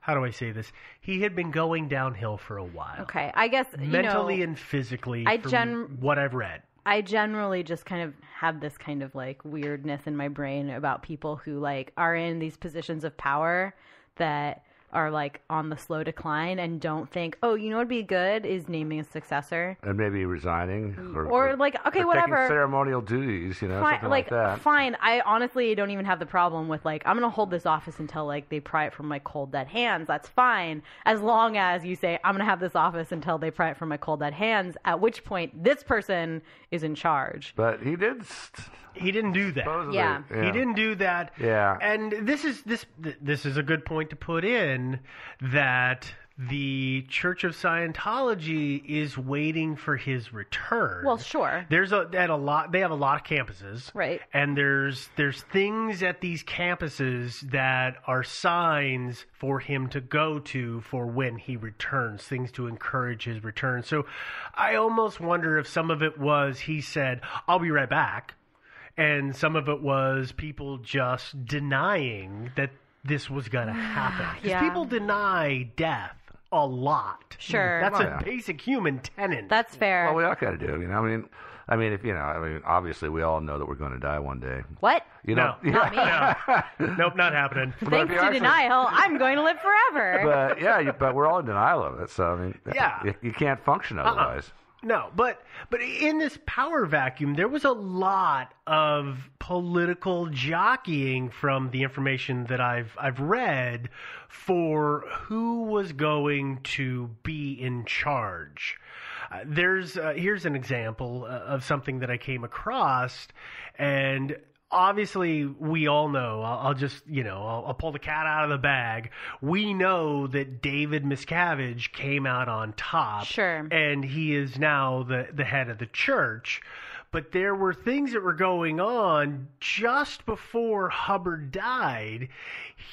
Speaker 7: How do I say this? He had been going downhill for a while,
Speaker 9: Okay, I guess you
Speaker 7: mentally
Speaker 9: know,
Speaker 7: and physically.
Speaker 9: I
Speaker 7: from
Speaker 9: gen-
Speaker 7: what I've read.
Speaker 9: I generally just kind of have this kind of like weirdness in my brain about people who like are in these positions of power that are like on the slow decline and don't think, oh, you know what'd be good is naming a successor.
Speaker 8: and maybe resigning, or,
Speaker 9: Or, like, okay,
Speaker 8: or
Speaker 9: whatever.
Speaker 8: ceremonial duties, you know,
Speaker 9: Fine,
Speaker 8: something
Speaker 9: like,
Speaker 8: like, that.
Speaker 9: fine. I honestly don't even have the problem with like I'm gonna hold this office until like they pry it from my cold dead hands. That's fine, as long as you say I'm gonna have this office until they pry it from my cold dead hands. At which point this person is in charge.
Speaker 8: But he did. St-
Speaker 7: He didn't do that.
Speaker 8: supposedly,
Speaker 9: Yeah.
Speaker 7: He didn't do that.
Speaker 8: Yeah.
Speaker 7: And this is this this is a good point to put in that the Church of Scientology is waiting for his return.
Speaker 9: Well, sure.
Speaker 7: There's a at a lot they have a lot of campuses.
Speaker 9: Right.
Speaker 7: And there's there's things at these campuses that are signs for him to go to for when he returns, things to encourage his return. So I almost wonder if some of it was he said, "I'll be right back." And some of it was people just denying that this was going to happen. 'Cause
Speaker 9: Yeah.
Speaker 7: people deny death a lot.
Speaker 9: Sure.
Speaker 7: That's
Speaker 8: Well,
Speaker 7: a
Speaker 8: yeah.
Speaker 7: basic human tenet.
Speaker 9: That's fair.
Speaker 8: Well, we all got to do. You know, I mean, I mean, if you know, I mean, obviously, we all know that we're going to die one day.
Speaker 9: what?
Speaker 8: You
Speaker 7: no,
Speaker 8: know,
Speaker 9: Not me.
Speaker 7: no. nope, not happening.
Speaker 9: Thanks to
Speaker 8: actually-
Speaker 9: denial, I'm going to live forever.
Speaker 8: But yeah, but we're all in denial of it. So I mean,
Speaker 7: Yeah.
Speaker 8: you, you can't function
Speaker 7: Uh-uh. No, but but in this power vacuum, there was a lot of political jockeying from the information that I've I've read for who was going to be in charge. Uh, there's uh, here's an example uh, of something that I came across, and obviously we all know. I'll, I'll just you know I'll, I'll pull the cat out of the bag. We know that David Miscavige came out on top,
Speaker 9: Sure.
Speaker 7: and he is now the the head of the church. But there were things that were going on just before Hubbard died.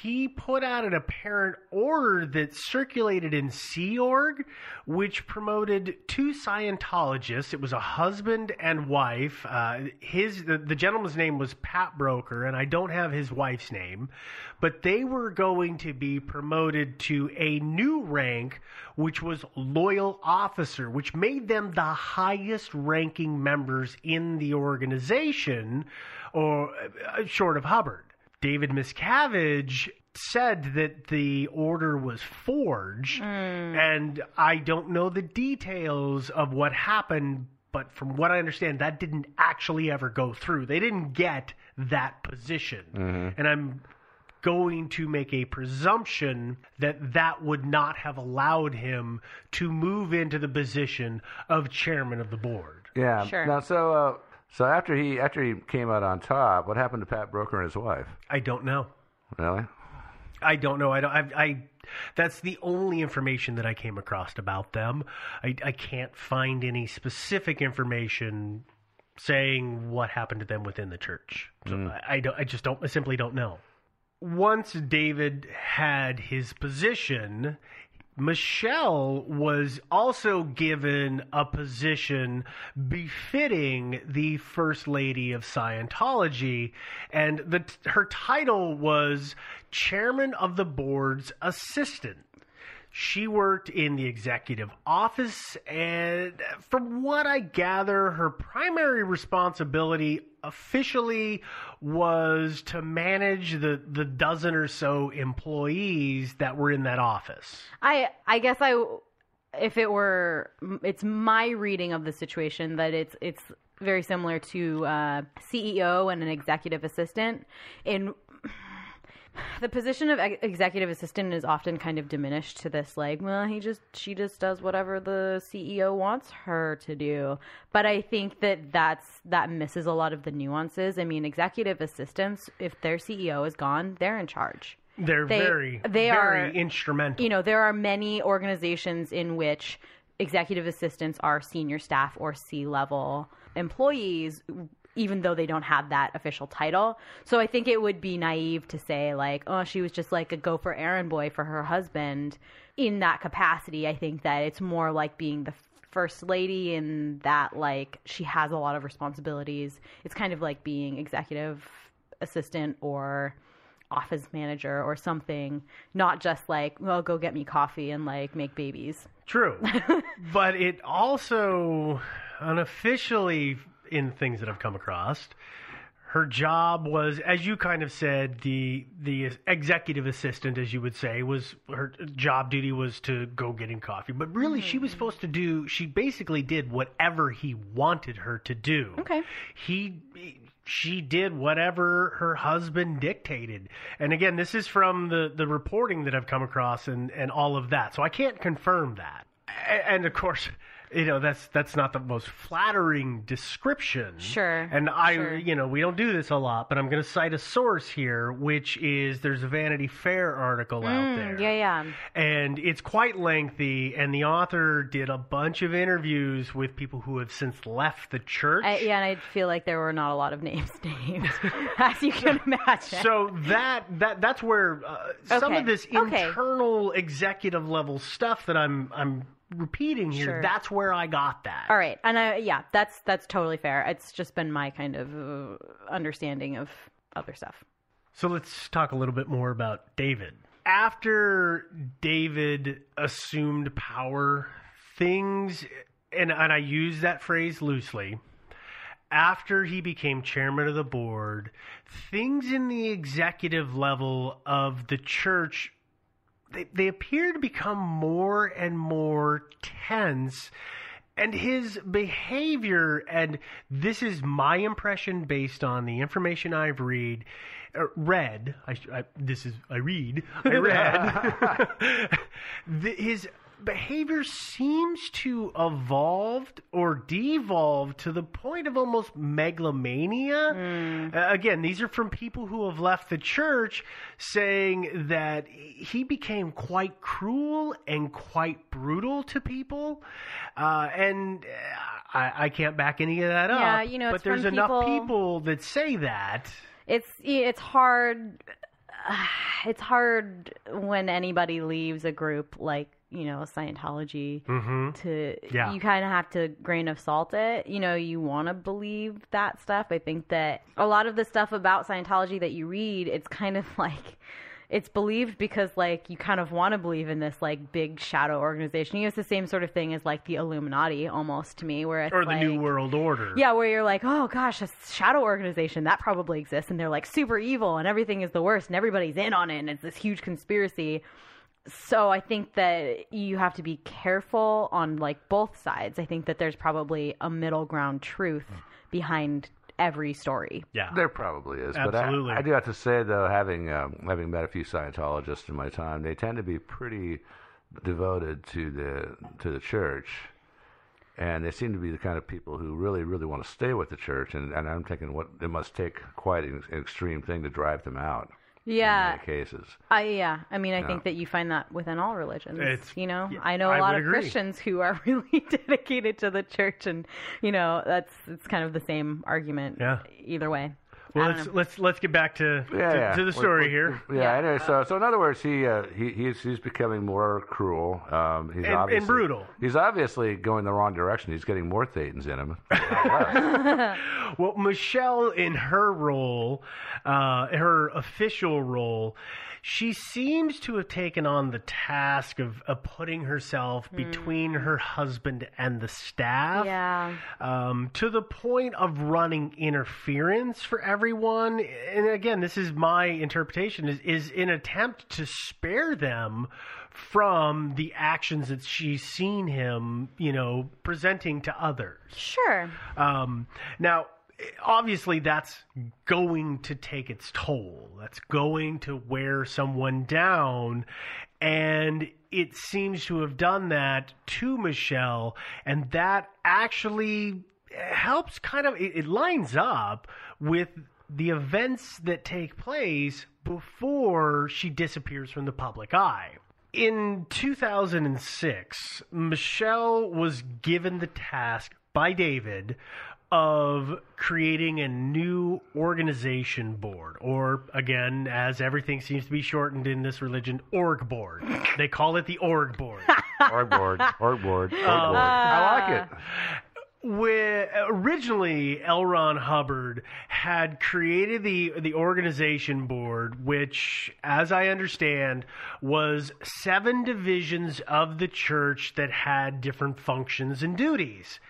Speaker 7: He put out an apparent order that circulated in Sea Org, which promoted two Scientologists. It was a husband and wife. Uh, his the, the gentleman's name was Pat Broeker, and I don't have his wife's name, but they were going to be promoted to a new rank, which was loyal officer, which made them the highest ranking members in the organization, or uh, short of Hubbard. David Miscavige said that the order was forged, and I don't know the details of what happened, but from what I understand, that didn't actually ever go through. They didn't get that position. And I'm going to make a presumption that that would not have allowed him to move into the position of chairman of the board.
Speaker 8: Yeah.
Speaker 9: Sure.
Speaker 8: Now, so uh, So after he after he came out on top, what happened to Pat Broeker and his wife?
Speaker 7: I don't know.
Speaker 8: Really?
Speaker 7: I don't know. I don't. I, I that's the only information that I came across about them. I, I can't find any specific information saying what happened to them within the church. So mm. I, I don't. I just don't. I simply don't know. Once David had his position, Michelle was also given a position befitting the First Lady of Scientology, and the, her title was Chairman of the Board's Assistant. She worked in the executive office, and from what I gather, her primary responsibility officially was to manage the, the dozen or so employees that were in that office.
Speaker 9: I I guess I if it were it's my reading of the situation that it's it's very similar to uh, CEO and an executive assistant in the position of ex- executive assistant is often kind of diminished to this like well he just she just does whatever the CEO wants her to do. But I think that that's that misses a lot of the nuances. I mean executive assistants if their CEO is gone they're in charge.
Speaker 7: They're
Speaker 9: They-
Speaker 7: very,
Speaker 9: they
Speaker 7: very
Speaker 9: are-
Speaker 7: instrumental.
Speaker 9: you know, there are many organizations in which executive assistants are senior staff or C level employees, even though they don't have that official title. So I think it would be naive to say, like, oh, she was just like a gopher errand boy for her husband in that capacity. I think that it's more like being the first lady in that, like, she has a lot of responsibilities. It's kind of like being executive assistant or office manager or something, not just like, well, go get me coffee and like make babies.
Speaker 7: True. but it also, unofficially, in things that I've come across, her job was, as you kind of said, the the executive assistant, as you would say, was her job duty was to go get him coffee. But really, she was mm-hmm. supposed to do. She basically did whatever he wanted her to do.
Speaker 9: Okay.
Speaker 7: He. She did whatever her husband dictated. And again, this is from the, the reporting that I've come across and, and all of that. So I can't confirm that. A- And of course, you know, that's that's not the most flattering description.
Speaker 9: Sure.
Speaker 7: And I,
Speaker 9: sure.
Speaker 7: you know, we don't do this a lot, but I'm going to cite a source here, which is there's a Vanity Fair article out
Speaker 9: Mm,
Speaker 7: there.
Speaker 9: Yeah, yeah.
Speaker 7: And it's quite lengthy, and the author did a bunch of interviews with people who have since left the church.
Speaker 9: I, yeah, and I feel like there were not a lot of names named, as you can imagine.
Speaker 7: So that that that's where uh, some of this
Speaker 9: okay.
Speaker 7: internal executive level stuff that I'm I'm repeating here.
Speaker 9: Sure.
Speaker 7: That's where I got that.
Speaker 9: All right, and I, yeah, that's that's totally fair. It's just been my kind of uh, understanding of other stuff.
Speaker 7: So let's talk a little bit more about David. After David assumed power, things, and, and I use that phrase loosely, after he became chairman of the board, things in the executive level of the church they, they appear to become more and more tense and his behavior and this is my impression based on the information i've read uh, read I, I this is i read i read the, his behavior seems to evolved or devolved to the point of almost megalomania. Uh, again, these are from people who have left the church saying that he became quite cruel and quite brutal to people. Uh, and uh, I, I can't back any of that up.
Speaker 9: Yeah, you know,
Speaker 7: but there's enough
Speaker 9: people-
Speaker 7: people that say that.
Speaker 9: It's it's hard. It's hard when anybody leaves a group like you know Scientology
Speaker 7: Mhm.
Speaker 9: to
Speaker 7: Yeah.
Speaker 9: you kind of have to grain of salt it. You know, you want to believe that stuff. I think that a lot of the stuff about Scientology that you read, it's kind of like it's believed because like you kind of want to believe in this like big shadow organization. You know, it's the same sort of thing as like the Illuminati almost to me, where it's
Speaker 7: Or the
Speaker 9: like,
Speaker 7: New World Order.
Speaker 9: yeah, where you're like, oh gosh, a shadow organization that probably exists, and they're like super evil, and everything is the worst, and everybody's in on it, and it's this huge conspiracy. So I think that you have to be careful on like both sides. I think that there's probably a middle ground truth behind every story.
Speaker 7: Yeah,
Speaker 8: there probably is.
Speaker 7: Absolutely.
Speaker 8: But I, I do have to say though, having um, having met a few Scientologists in my time, they tend to be pretty devoted to the to the church. and they seem to be the kind of people who really, really want to stay with the church. And, and I'm thinking, what it must take quite an, an extreme thing to drive them out.
Speaker 9: Yeah.
Speaker 8: In many cases.
Speaker 9: I yeah. I mean, I
Speaker 8: Yeah.
Speaker 9: think that you find that within all religions.
Speaker 7: It's-
Speaker 9: you know,
Speaker 7: yeah,
Speaker 9: I know a
Speaker 7: I
Speaker 9: lot of
Speaker 7: agree.
Speaker 9: Christians who are really dedicated to the church, and you know, that's it's kind of the same argument.
Speaker 7: Yeah.
Speaker 9: Either way.
Speaker 7: Well, let's let's let's get back to
Speaker 8: Yeah,
Speaker 7: to,
Speaker 8: yeah.
Speaker 7: to the
Speaker 8: We-
Speaker 7: story
Speaker 8: we-
Speaker 7: here.
Speaker 8: Yeah. Anyway, so so in other words, he uh, he he's he's becoming more cruel. Um, he's
Speaker 7: And- and
Speaker 8: obviously,
Speaker 7: brutal.
Speaker 8: He's obviously going the wrong direction. He's getting more thetans in him.
Speaker 7: well, Michelle, in her role, uh, her official role, she seems to have taken on the task of, of putting herself between her husband and the staff.
Speaker 9: Yeah.
Speaker 7: Um, to the point of running interference for everyone. Everyone, and again, this is my interpretation is, is an attempt to spare them from the actions that she's seen him, you know, presenting to others.
Speaker 9: Sure.
Speaker 7: Um, now, obviously, that's going to take its toll. That's going to wear someone down. And it seems to have done that to Michelle. And that actually helps kind of, it, it lines up with the events that take place before she disappears from the public eye. In 2006, Michelle was given the task by David of creating a new organization board, or again, as everything seems to be shortened in this religion, org board. They call it the org board.
Speaker 8: org board, org board, org board.
Speaker 7: Uh,
Speaker 8: I like it.
Speaker 7: Originally L. Ron Hubbard had created the the organization board, which, as I understand, was seven divisions of the church that had different functions and duties.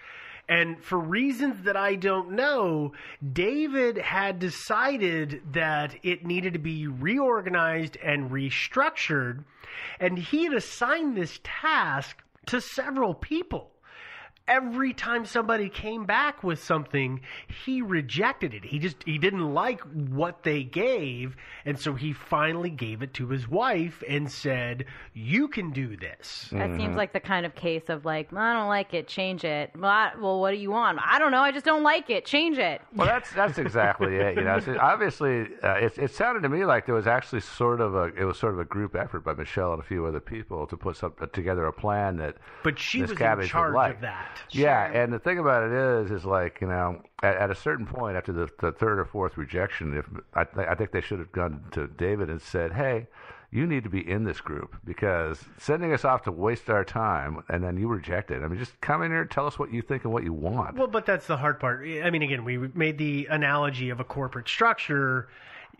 Speaker 7: And for reasons that I don't know, David had decided that it needed to be reorganized and restructured, and he had assigned this task to several people every time somebody came back with something, he rejected it. He just he didn't like what they gave, and so he finally gave it to his wife and said, "You can do this."
Speaker 9: That seems like the kind of case of like, well, I don't like it, change it. Well, I, well, what do you want? I don't know. I just don't like it. Change it.
Speaker 8: Well, that's that's exactly it. You know, so obviously, uh, it, it sounded to me like there was actually sort of a it was sort of a group effort by Michelle and a few other people to put some, together a plan that.
Speaker 7: But she was
Speaker 8: Cabbage
Speaker 7: in charge
Speaker 8: like.
Speaker 7: of that.
Speaker 8: Yeah, and the thing about it is, is like you know, at, at a certain point after the, the third or fourth rejection, if I, th- I think they should have gone to David and said, "Hey, you need to be in this group because sending us off to waste our time and then you reject it. I mean, just come in here, tell us what you think and what you want."
Speaker 7: Well, but that's the hard part. I mean, again, we made the analogy of a corporate structure.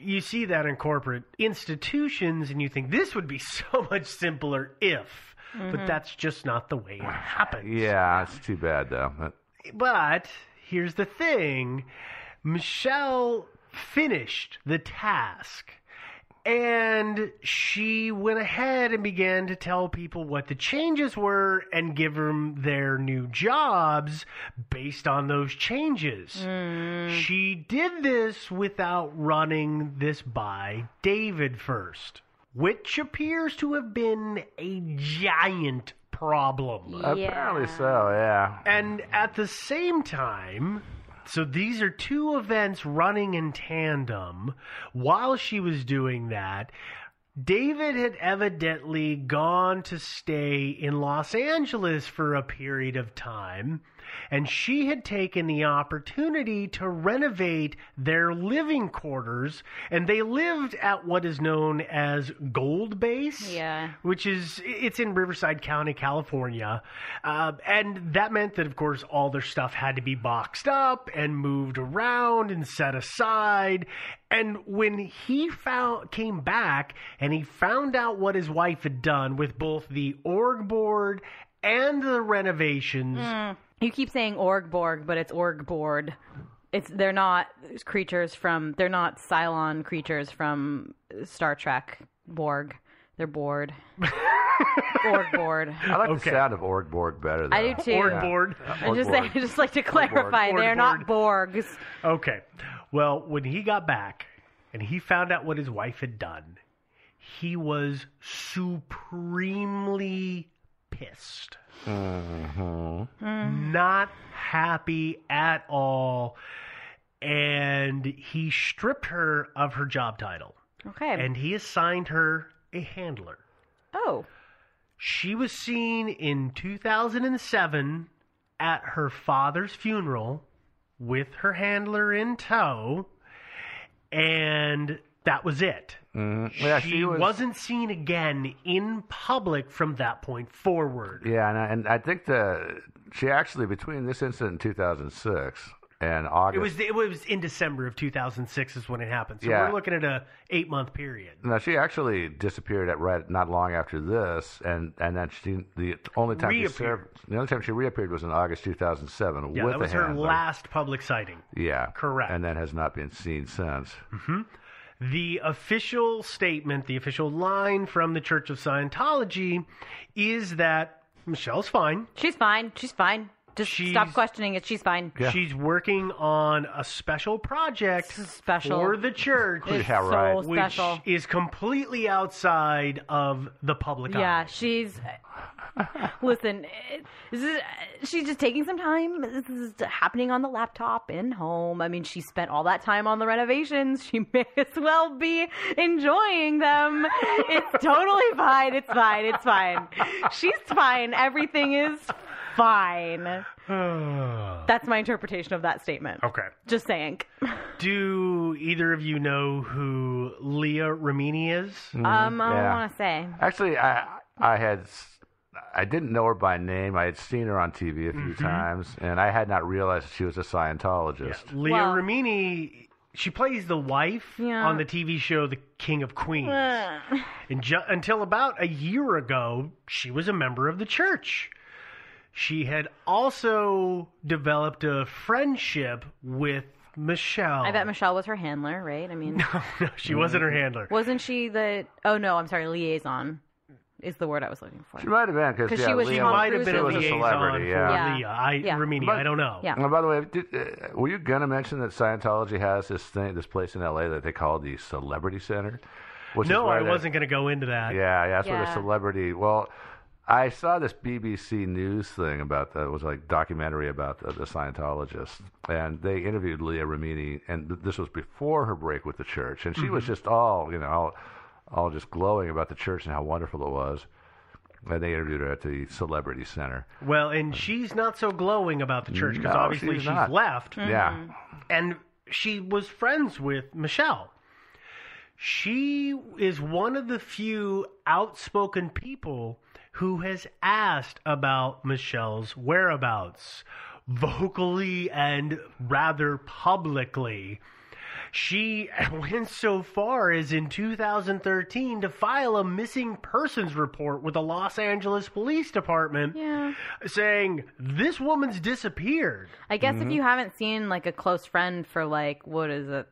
Speaker 7: You see that in corporate institutions, and you think this would be so much simpler if. But
Speaker 9: Mhm.
Speaker 7: that's just not the way it happens.
Speaker 8: Yeah, it's too bad though. But-
Speaker 7: But here's the thing Michelle finished the task. And she went ahead and began to tell people what the changes were and give them their new jobs based on those changes. Hmm. She did this without running this by David first, which appears to have been a giant problem.
Speaker 8: Apparently so, yeah.
Speaker 7: And at the same time, so these are two events running in tandem. While she was doing that, David had evidently gone to stay in Los Angeles for a period of time, and she had taken the opportunity to renovate their living quarters, and they lived at what is known as Gold Base
Speaker 9: Yeah.
Speaker 7: which is it's in Riverside County, California, uh, and that meant that of course all their stuff had to be boxed up and moved around and set aside. And when he found came back and he found out what his wife had done with both the org board and the renovations,
Speaker 9: Mm. You keep saying org borg, but it's org board. It's they're not creatures from they're not Cylon creatures from Star Trek Borg. They're bored. org board.
Speaker 8: I like the sound of Org Borg better. Though.
Speaker 9: I do too.
Speaker 7: Org board.
Speaker 9: Uh, I just I just like to clarify
Speaker 7: Org
Speaker 9: they're not Borgs.
Speaker 7: Okay. Well, when he got back and he found out what his wife had done, he was supremely pissed.
Speaker 8: Mm-hmm.
Speaker 7: Not happy at all. And he stripped her of her job title.
Speaker 9: Okay.
Speaker 7: And he assigned her a handler.
Speaker 9: oh.
Speaker 7: She was seen in 2007 at her father's funeral with her handler in tow, and that was it.
Speaker 8: Mhm. Yeah,
Speaker 7: she,
Speaker 8: she was-
Speaker 7: wasn't seen again in public from that point forward.
Speaker 8: Yeah, and I, and I think the she actually between this incident in 2006 and August.
Speaker 7: It was it was in December of 2006 is when it happened. So
Speaker 8: Yeah.
Speaker 7: we're looking at a eight month period.
Speaker 8: No, she actually disappeared at right not long after this, and and then she the only time she
Speaker 7: Reappeared.
Speaker 8: served the only time she reappeared was in August 2007
Speaker 7: Yeah,
Speaker 8: with
Speaker 7: that was her
Speaker 8: handler.
Speaker 7: last public sighting.
Speaker 8: Yeah,
Speaker 7: Correct.
Speaker 8: and then has not been seen since.
Speaker 7: hmm The official statement, the official line from the Church of Scientology is that Michelle's fine.
Speaker 9: She's fine. She's fine. Just stop questioning it. She's fine.
Speaker 7: She's working on a special project
Speaker 9: special.
Speaker 7: for the church,
Speaker 9: It's Yeah, right. so
Speaker 7: which
Speaker 9: special.
Speaker 7: is completely outside of the public
Speaker 9: Yeah,
Speaker 7: eye.
Speaker 9: she's. Listen, it- this is, eh, she's just taking some time. This is happening on the laptop in home. I mean, she spent all that time on the renovations. She may as well be enjoying them. It's totally fine. It's fine. It's fine. She's fine. Everything is fine. That's my interpretation of that statement.
Speaker 7: Okay.
Speaker 9: Just saying.
Speaker 7: Do either of you know who Leah Remini is?
Speaker 9: Um, I don't
Speaker 8: Yeah.
Speaker 9: want to say.
Speaker 8: Actually, I I had s- I didn't know her by name. I had seen her on TV a few
Speaker 7: Mhm.
Speaker 8: times, and I had not realized she was a Scientologist.
Speaker 7: Leah
Speaker 9: Well-
Speaker 7: Remini, she plays the wife
Speaker 9: Yeah.
Speaker 7: on the TV show The King of Queens. And ju- until about a year ago, she was a member of the church. She had also developed a friendship with Michelle.
Speaker 9: I bet Michelle was her handler, right? I mean,
Speaker 7: no, she wasn't her handler.
Speaker 9: wasn't she the? Oh no, I'm sorry, liaison is the word I was looking for.
Speaker 8: She might have been because
Speaker 9: she was
Speaker 8: Leah
Speaker 9: Tom
Speaker 7: might have been
Speaker 8: she
Speaker 7: a
Speaker 8: was a
Speaker 7: liaison
Speaker 8: celebrity.
Speaker 7: for
Speaker 8: Yeah.
Speaker 7: Leah. I,
Speaker 9: Yeah.
Speaker 7: Remini,
Speaker 8: But-
Speaker 7: I don't know.
Speaker 9: Yeah.
Speaker 8: And by the way, did, uh, were you gonna mention that Scientology has this thing, this place in LA that they call the Celebrity Center? Which
Speaker 7: no,
Speaker 8: where
Speaker 7: I
Speaker 8: they-
Speaker 7: wasn't going to go into that.
Speaker 8: Yeah, yeah, that's where the
Speaker 9: Yeah.
Speaker 8: celebrity. Well, I saw this BBC News thing about that. It was like documentary about the, the Scientologists, and they interviewed Leah Remini, and th- this was before her break with the church, and she was
Speaker 7: Mhm.
Speaker 8: just all you know, all, all just glowing about the church and how wonderful it was. And they interviewed her at the Celebrity Center.
Speaker 7: Well, and she's not so glowing about the church because
Speaker 8: No,
Speaker 7: obviously
Speaker 8: she's
Speaker 7: she's,
Speaker 8: not.
Speaker 7: left. Mm-hmm.
Speaker 8: Yeah.
Speaker 7: And she was friends with Michelle. She is one of the few outspoken people who has asked about Michelle's whereabouts vocally and rather publicly. She went so far as in 2013 to file a missing persons report with the Los Angeles Police Department
Speaker 9: Yeah.
Speaker 7: saying this woman's disappeared.
Speaker 9: I guess
Speaker 8: Mm-hmm.
Speaker 9: if you haven't seen like a close friend for like what is it,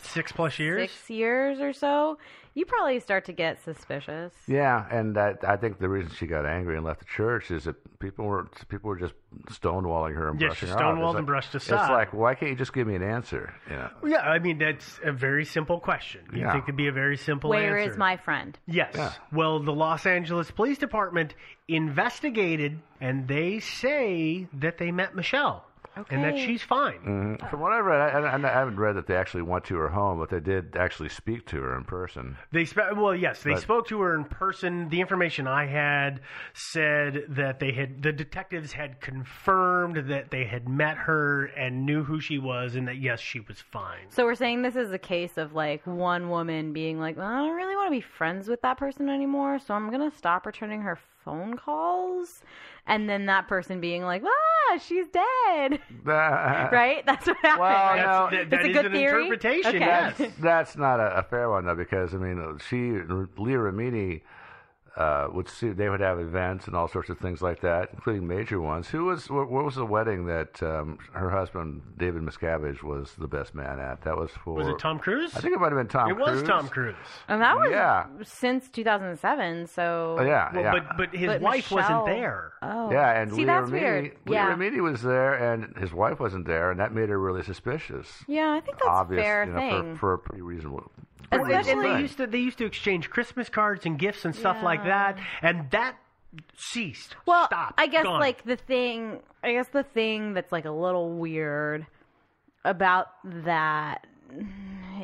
Speaker 7: Six plus years?
Speaker 9: six years or so, you probably start to get suspicious.
Speaker 8: Yeah, and I, I think the reason she got angry and left the church is that people were people were just stonewalling her and
Speaker 7: Yeah,
Speaker 8: brushing
Speaker 7: she
Speaker 8: her off.
Speaker 7: stonewalled
Speaker 8: It's
Speaker 7: and
Speaker 8: like-
Speaker 7: brushed
Speaker 8: It's like, why can't you just give me an answer? You know?
Speaker 7: Yeah, I mean that's a very simple question. You
Speaker 8: Yeah.
Speaker 7: think it'd be a very simple
Speaker 9: Where is
Speaker 7: answer.
Speaker 9: my friend?
Speaker 7: Yes.
Speaker 8: Yeah.
Speaker 7: Well, the Los Angeles Police Department investigated, and they say that they met Michelle and that she's fine.
Speaker 8: Mhm. From what I read, I, I, I haven't read that they actually went to her home, but they did actually speak to her in person.
Speaker 7: They spe- well, yes, they
Speaker 8: But-
Speaker 7: spoke to her in person. The information I had said that they had the detectives had confirmed that they had met her and knew who she was, and that yes, she was fine.
Speaker 9: So we're saying this is a case of like one woman being like, well, I don't really want to be friends with that person anymore, so I'm gonna stop returning her phone calls, and then that person being like, ah, she's dead, right? That's what happened.
Speaker 8: Well,
Speaker 7: That's-
Speaker 8: no,
Speaker 7: that-
Speaker 9: It's
Speaker 7: that
Speaker 9: a
Speaker 7: is
Speaker 9: good
Speaker 7: an
Speaker 9: theory?
Speaker 7: interpretation.
Speaker 9: Okay.
Speaker 7: Yes.
Speaker 8: That's not a, a fair one though, because I mean, she Leah Remini uh, would see they would have events and all sorts of things like that, including major ones. Who was what, what was the wedding that um, her husband David Miscavige was the best man at? That was for
Speaker 7: Was it Tom Cruise?
Speaker 8: I think it might have been Tom.
Speaker 7: it
Speaker 8: Cruise.
Speaker 7: was Tom Cruise.
Speaker 9: And that was
Speaker 8: Yeah.
Speaker 9: since 2007. So
Speaker 8: Oh, yeah,
Speaker 7: Well,
Speaker 8: yeah.
Speaker 7: but but his
Speaker 9: But
Speaker 7: wife
Speaker 9: Michelle-
Speaker 7: wasn't there.
Speaker 9: Oh,
Speaker 8: Yeah, and
Speaker 9: see,
Speaker 8: Leah
Speaker 9: that's
Speaker 8: Remini,
Speaker 9: weird.
Speaker 8: Leah
Speaker 9: Yeah,
Speaker 8: Remini was there, and his wife wasn't there, and that made her really suspicious.
Speaker 9: yeah, I think that's
Speaker 8: Obvious,
Speaker 9: fair
Speaker 8: you know,
Speaker 9: thing.
Speaker 8: for, for a pretty reasonable.
Speaker 7: And
Speaker 9: Especially-
Speaker 7: they used to they used to exchange Christmas cards and gifts and stuff like that, and that ceased.
Speaker 9: Well,
Speaker 7: Stop.
Speaker 9: I guess
Speaker 7: Gone.
Speaker 9: like the thing, I guess the thing that's like a little weird about that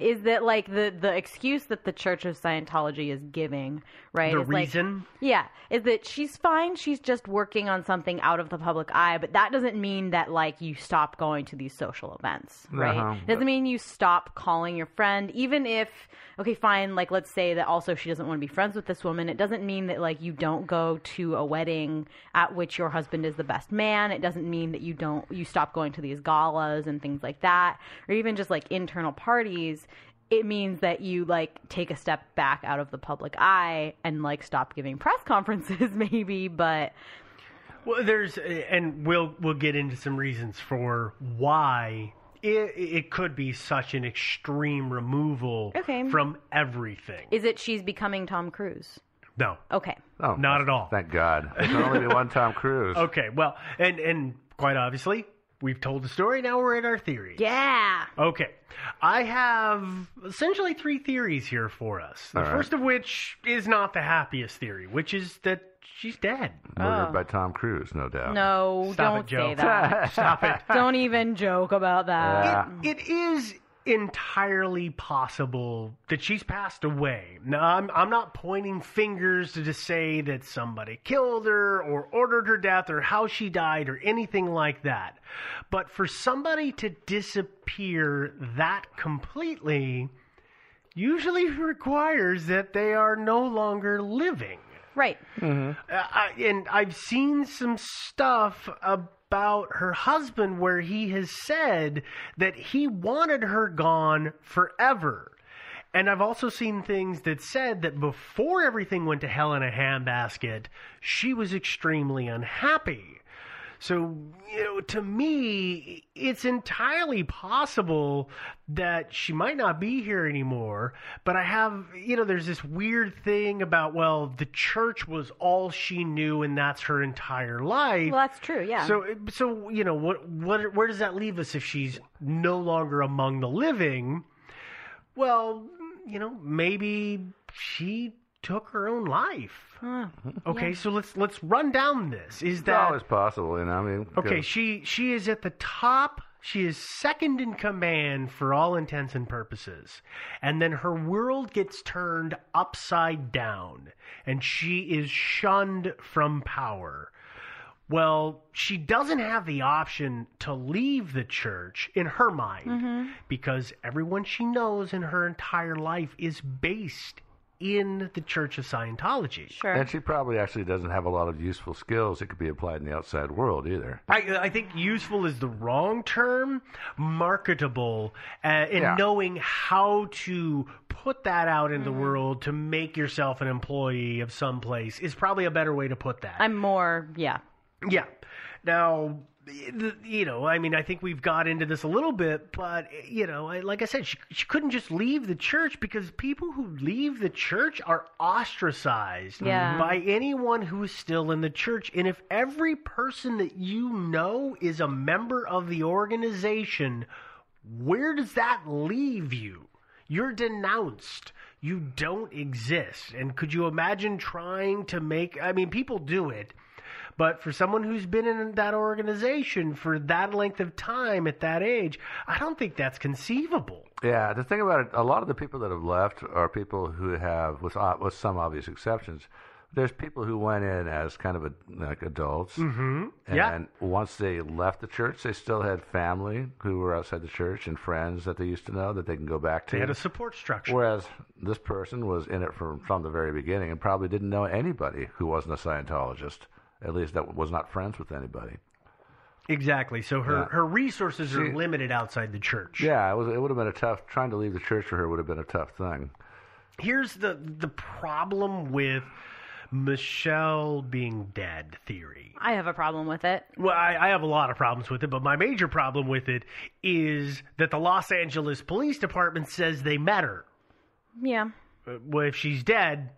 Speaker 9: is that like the the excuse that the Church of Scientology is giving, right?
Speaker 7: The
Speaker 9: is like-
Speaker 7: reason?
Speaker 9: yeah, is that she's fine. She's just working on something out of the public eye, but that doesn't mean that like you stop going to these social events, right?
Speaker 8: Uh-huh.
Speaker 9: Doesn't mean you stop calling your friend, even if okay, fine. Like let's say that also she doesn't want to be friends with this woman. It doesn't mean that like you don't go to a wedding at which your husband is the best man. It doesn't mean that you don't you stop going to these galas and things like that, or even just like internal parties it means that you like take a step back out of the public eye and like stop giving press conferences maybe but
Speaker 7: Well, there's, eh, and we'll we'll get into some reasons for why it, it could be such an extreme removal
Speaker 9: Okay.
Speaker 7: from everything.
Speaker 9: is it she's becoming tom cruise
Speaker 7: No,
Speaker 9: okay
Speaker 8: Oh,
Speaker 7: not at all.
Speaker 8: Thank God. There can only be one Tom Cruise.
Speaker 7: Okay, well, and and quite obviously, we've told the story. Now we're at our theory.
Speaker 9: yeah
Speaker 7: Okay. I have essentially three theories here for us. The
Speaker 8: All right.
Speaker 7: first of which is not the happiest theory, which is that she's dead.
Speaker 8: Murdered
Speaker 9: Oh.
Speaker 8: by Tom Cruise, no doubt.
Speaker 9: no
Speaker 7: Stop
Speaker 9: don't
Speaker 7: it, Joe.
Speaker 9: say that
Speaker 7: Stop it.
Speaker 9: don't even joke about that
Speaker 8: Yeah.
Speaker 7: It is entirely possible that she's passed away. Now, I'm, I'm not pointing fingers to just say that somebody killed her or ordered her death or how she died or anything like that. But for somebody to disappear that completely usually requires that they are no longer living.
Speaker 9: right
Speaker 7: Uh, I, and I've seen some stuff about her husband where he has said that he wanted her gone forever. And I've also seen things that said that before everything went to hell in a handbasket, she was extremely unhappy. So, you know, to me, it's entirely possible that she might not be here anymore. But I have, you know, there's this weird thing about, well, the church was all she knew and that's her entire life.
Speaker 9: well that's true yeah
Speaker 7: So, so you know, what, what, where does that leave us if she's no longer among the living? Well, you know, maybe she took her own life.
Speaker 9: Huh.
Speaker 7: Okay, so let's let's run down this. Is that
Speaker 8: always possible, you know. I mean,
Speaker 7: okay?
Speaker 8: good.
Speaker 7: She she is at the top. She is second in command for all intents and purposes, and then her world gets turned upside down, and she is shunned from power. Well, she doesn't have the option to leave the church in her mind
Speaker 9: Mm-hmm.
Speaker 7: because everyone she knows in her entire life is based in the Church of Scientology.
Speaker 9: sure
Speaker 8: And she probably actually doesn't have a lot of useful skills that could be applied in the outside world either.
Speaker 7: I, I think useful is the wrong term. Marketable, uh, and
Speaker 8: Yeah.
Speaker 7: knowing how to put that out in the world to make yourself an employee of some place is probably a better way to put that.
Speaker 9: i'm more yeah
Speaker 7: Yeah. Now, the- you know, I mean, I think we've got into this a little bit, but you know, like I said, she, she couldn't just leave the church because people who leave the church are ostracized
Speaker 9: Yeah. Mm-hmm.
Speaker 7: by anyone who is still in the church. And if every person that you know is a member of the organization, where does that leave you? You're denounced. You don't exist. And could you imagine trying to make, I mean, people do it. But for someone who's been in that organization for that length of time at that age, I don't think that's conceivable.
Speaker 8: Yeah, the thing about it, a lot of the people that have left are people who have, with with some obvious exceptions, there's people who went in as kind of a, like adults,
Speaker 7: Mm-hmm.
Speaker 8: and
Speaker 7: Yeah.
Speaker 8: once they left the church, they still had family who were outside the church and friends that they used to know that they can go back to.
Speaker 7: They had a support structure.
Speaker 8: Whereas this person was in it from from the very beginning and probably didn't know anybody who wasn't a Scientologist, at least that was not friends with anybody.
Speaker 7: Exactly. So her,
Speaker 8: Yeah.
Speaker 7: her resources are
Speaker 8: She-
Speaker 7: limited outside the church.
Speaker 8: Yeah, it was. It would have been a tough. Trying to leave the church for her would have been a tough thing.
Speaker 7: Here's the the problem with Michelle being dead theory.
Speaker 9: i have a problem with it
Speaker 7: Well, I, I have a lot of problems with it, but my major problem with it is that the Los Angeles Police Department says they met her.
Speaker 9: yeah
Speaker 7: Uh, Well, if she's dead,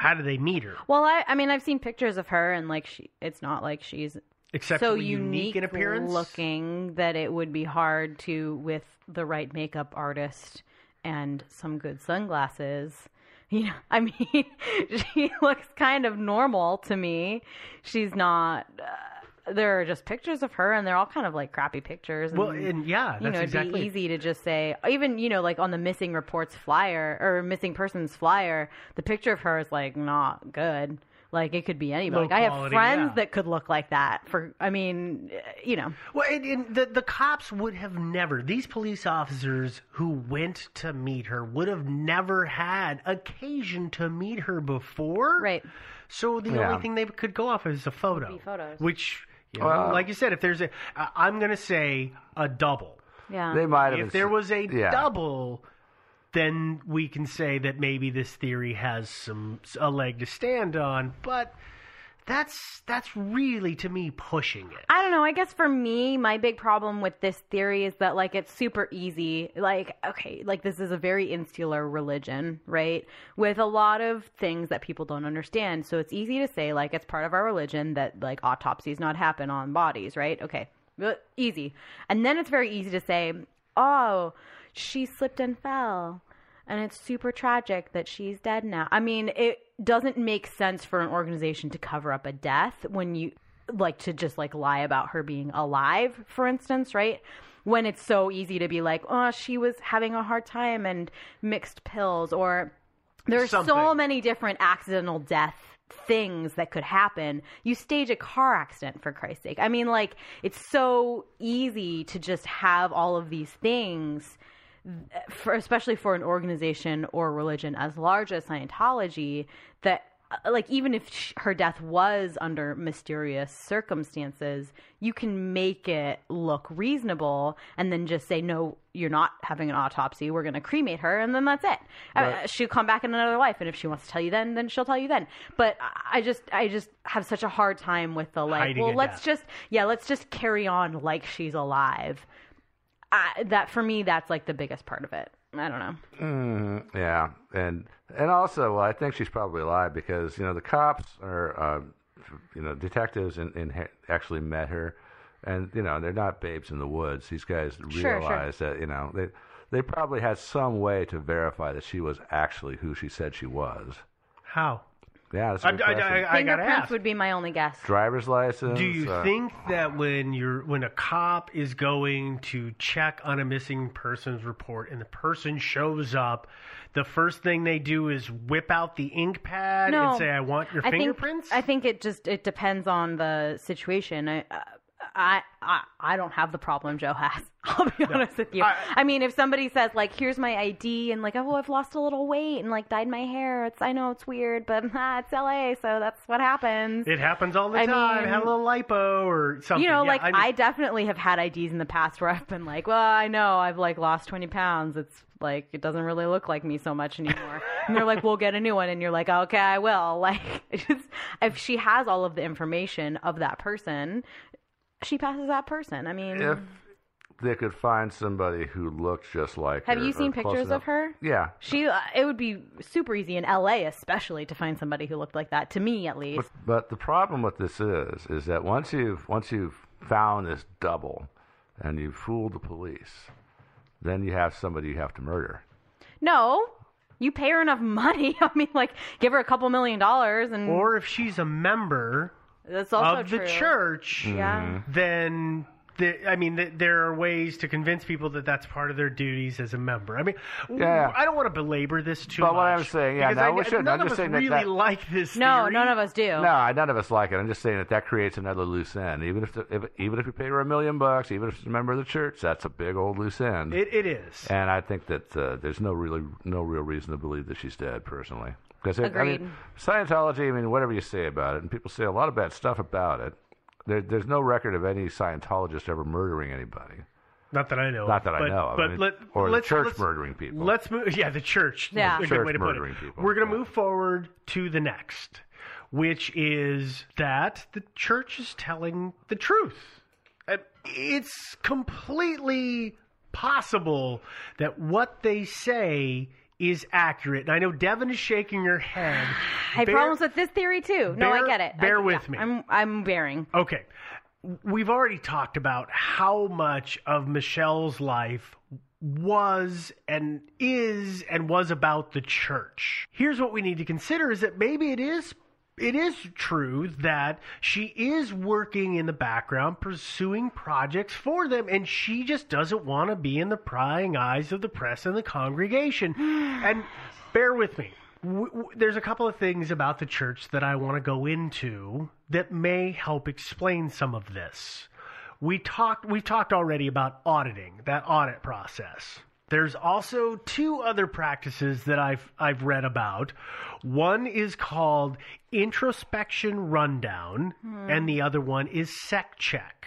Speaker 7: how do they meet her?
Speaker 9: Well, I I mean I've seen pictures of her and like she it's not like she's so
Speaker 7: Exceptionally
Speaker 9: unique
Speaker 7: unique in appearance?
Speaker 9: looking that it would be hard to with the right makeup artist and some good sunglasses You know, I mean, she looks kind of normal to me. She's not. Uh, there are just pictures of her, and they're all kind of like crappy pictures. And,
Speaker 7: Well, and yeah,
Speaker 9: you know, it'd
Speaker 7: exactly-
Speaker 9: be easy to just say, even you know, like on the missing reports flyer or missing persons flyer, the picture of her is like not good. Like it could be anybody.
Speaker 7: Low
Speaker 9: Like I have friends
Speaker 7: yeah.
Speaker 9: that could look like that. For I mean, uh, you know,
Speaker 7: Well, and, and the the cops would have never. These police officers who went to meet her would have never had occasion to meet her before.
Speaker 9: Right.
Speaker 7: So the
Speaker 8: Yeah.
Speaker 7: only thing they could go off is a photo.
Speaker 9: photos.
Speaker 7: Which, you know,
Speaker 8: Well-
Speaker 7: like you said, if there's a, I'm going to say a double.
Speaker 9: yeah.
Speaker 8: They might have.
Speaker 7: If there was a
Speaker 8: yeah.
Speaker 7: double, then we can say that maybe this theory has some a leg to stand on. But that's that's really to me pushing it.
Speaker 9: I don't know. I guess for me, my big problem with this theory is that like it's super easy. Like, okay, like this is a very insular religion, right? With a lot of things that people don't understand. So it's easy to say like it's part of our religion that like autopsies not happen on bodies, right? Okay. Easy. And then it's very easy to say, "Oh, she slipped and fell." And it's super tragic that she's dead now. I mean, it doesn't make sense for an organization to cover up a death when you like to just like lie about her being alive, for instance, right? When it's so easy to be like, "Oh, she was having a hard time and mixed pills," or there's so many different accidental death things that could happen. You stage a car accident for Christ's sake. I mean, like it's so easy to just have all of these things for especially for an organization or religion as large as Scientology that uh, like even if sh- her death was under mysterious circumstances you can make it look reasonable and then just say no you're not having an autopsy. We're going to cremate her and then that's it. Uh, she'll come back in another life and if she wants to tell you then then she'll tell you then. But I- i just i just have such a hard time with the like
Speaker 7: Hiding
Speaker 9: well let's
Speaker 7: death.
Speaker 9: just yeah let's just carry on like she's alive I, that for me that's like the biggest part of it i don't know
Speaker 8: Mm, yeah, and and also, well, I think she's probably alive because you know the cops are, uh, you know, detectives and, and ha- actually met her, and you know they're not babes in the woods. These guys
Speaker 9: sure.
Speaker 8: realize that you know they they probably had some way to verify that she was actually who she said she was.
Speaker 7: How?
Speaker 8: Yeah, that's a
Speaker 7: I,
Speaker 8: good
Speaker 7: I,
Speaker 8: question.
Speaker 7: I, I gotta
Speaker 9: fingerprints
Speaker 7: ask.
Speaker 9: would be my only guess
Speaker 8: Driver's license.
Speaker 7: Do you
Speaker 8: uh,
Speaker 7: think that when you're when a cop is going to check on a missing persons report and the person shows up, the first thing they do is whip out the ink pad
Speaker 9: no
Speaker 7: and say, "I want your
Speaker 9: I
Speaker 7: fingerprints"?
Speaker 9: think, i think it just it depends on the situation i uh, I, I I don't have the problem Joe has. I'll be honest with you. I, mean, if somebody says like, "Here's my ID," and like, "Oh, I've lost a little weight and like dyed my hair," it's I know it's weird, but ah, it's LA, so that's what happens.
Speaker 7: it happens all the
Speaker 9: I
Speaker 7: time.
Speaker 9: mean-
Speaker 7: Have a little lipo or something.
Speaker 9: You know,
Speaker 7: Yeah,
Speaker 9: like
Speaker 7: I
Speaker 9: I, definitely have had IDs in the past where I've been like, well, I know I've like lost 20 pounds. It's like it doesn't really look like me so much anymore. and they're like, we'll get a new one, and you're like, okay, I will. Like, just, if she has all of the information of that person, she passes that person. I mean,
Speaker 8: if they could find somebody who looked just like
Speaker 9: have
Speaker 8: her
Speaker 9: you seen pictures
Speaker 8: enough-
Speaker 9: of her?
Speaker 8: Yeah.
Speaker 9: She, uh, it would be super easy in LA, especially to find somebody who looked like that. To me, at least.
Speaker 8: But, but the problem with this is, is that once you've once you've found this double, and you've fooled the police, then you have somebody you have to murder.
Speaker 9: No, you pay her enough money. I mean, like, give her a couple million dollars, and
Speaker 7: or if she's a member
Speaker 9: that's also
Speaker 7: of the church,
Speaker 9: Yeah.
Speaker 8: Mm-hmm.
Speaker 7: then the, I mean, th there are ways to convince people that that's part of their duties as a member. I mean, w-
Speaker 8: Yeah.
Speaker 7: I don't want to belabor this too
Speaker 8: But
Speaker 7: much.
Speaker 8: what I'm saying, yeah, no,
Speaker 7: I,
Speaker 8: we shouldn't.
Speaker 7: None
Speaker 8: I'm
Speaker 7: of
Speaker 8: just
Speaker 7: us
Speaker 8: saying that
Speaker 7: really
Speaker 8: that-
Speaker 7: like this.
Speaker 9: No,
Speaker 7: theory.
Speaker 9: none of us do.
Speaker 8: No, none of us like it. I'm just saying that that creates another loose end. Even if, the, if even if you pay her a million bucks, even if she's a member of the church, that's a big old loose end.
Speaker 7: It, it is.
Speaker 8: And I think that uh, there's no really no real reason to believe that she's dead, personally. Because I mean, Scientology. I mean, whatever you say about it, and people say a lot of bad stuff about it. There, there's no record of any Scientologist ever murdering anybody.
Speaker 7: Not that I know.
Speaker 8: Not
Speaker 7: of,
Speaker 8: that I know of.
Speaker 7: But
Speaker 8: I mean,
Speaker 7: let,
Speaker 8: or the
Speaker 7: let's,
Speaker 8: church
Speaker 7: let's-
Speaker 8: murdering people.
Speaker 7: Let's move. Yeah, the church.
Speaker 9: Yeah.
Speaker 7: a good
Speaker 8: Church
Speaker 7: way to put
Speaker 8: murdering
Speaker 7: it.
Speaker 8: people,
Speaker 7: We're going to
Speaker 8: yeah.
Speaker 7: move forward to the next, which is that the church is telling the truth. It's completely possible that what they say is accurate. And I know Devin is shaking her head.
Speaker 9: I have
Speaker 7: Bear-
Speaker 9: problems with this theory too. no, I get it.
Speaker 7: bear
Speaker 9: I,
Speaker 7: with
Speaker 9: yeah,
Speaker 7: me.
Speaker 9: I'm I'm bearing.
Speaker 7: Okay. we've already talked about how much of Michelle's life was and is and was about the church. Here's what we need to consider is that maybe it is it is true that she is working in the background pursuing projects for them and she just doesn't want to be in the prying eyes of the press and the congregation. and bear with me. W- w- there's a couple of things about the church that I want to go into that may help explain some of this. We talked we talked already about auditing, that audit process. There's also two other practices that I've I've read about. One is called introspection rundown,
Speaker 9: Hmm.
Speaker 7: and the other one is sec check.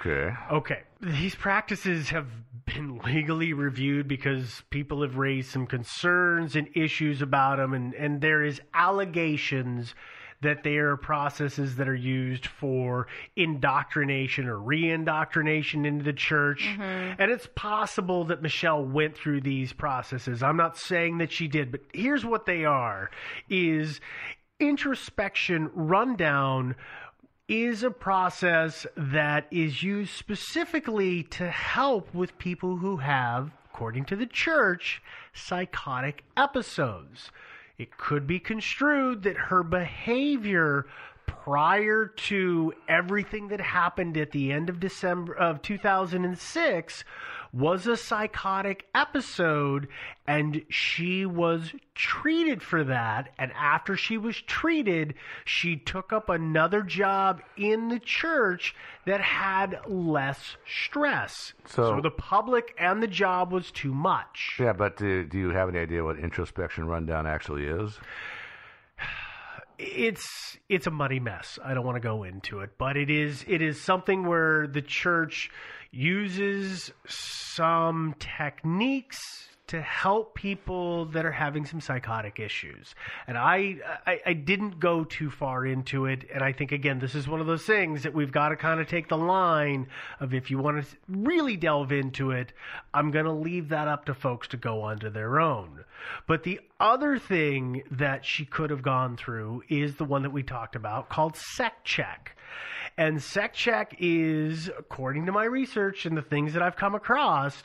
Speaker 8: Okay.
Speaker 7: Okay. These practices have been legally reviewed because people have raised some concerns and issues about them, and, and there is allegations that they are processes that are used for indoctrination or re-indoctrination into the church. Mm-hmm. And it's possible that Michelle went through these processes. I'm not saying that she did, but here's what they are is introspection rundown is a process that is used specifically to help with people who have, according to the church, psychotic episodes. It could be construed that her behavior prior to everything that happened at the end of December of 2006 was a psychotic episode and she was treated for that. And after she was treated she took up another job in the church that had less stress.
Speaker 8: So-
Speaker 7: the public and the job was too much.
Speaker 8: Yeah, but do, do you have any idea what introspection rundown actually is?
Speaker 7: it's it's a muddy mess. I don't want to go into it, but it is it is something where the church uses some techniques to help people that are having some psychotic issues. And I, I I didn't go too far into it, and I think again this is one of those things that we've got to kind of take the line of if you want to really delve into it, I'm going to leave that up to folks to go onto their own. But the other thing that she could have gone through is the one that we talked about called sec check. And sec check is, according to my research and the things that I've come across,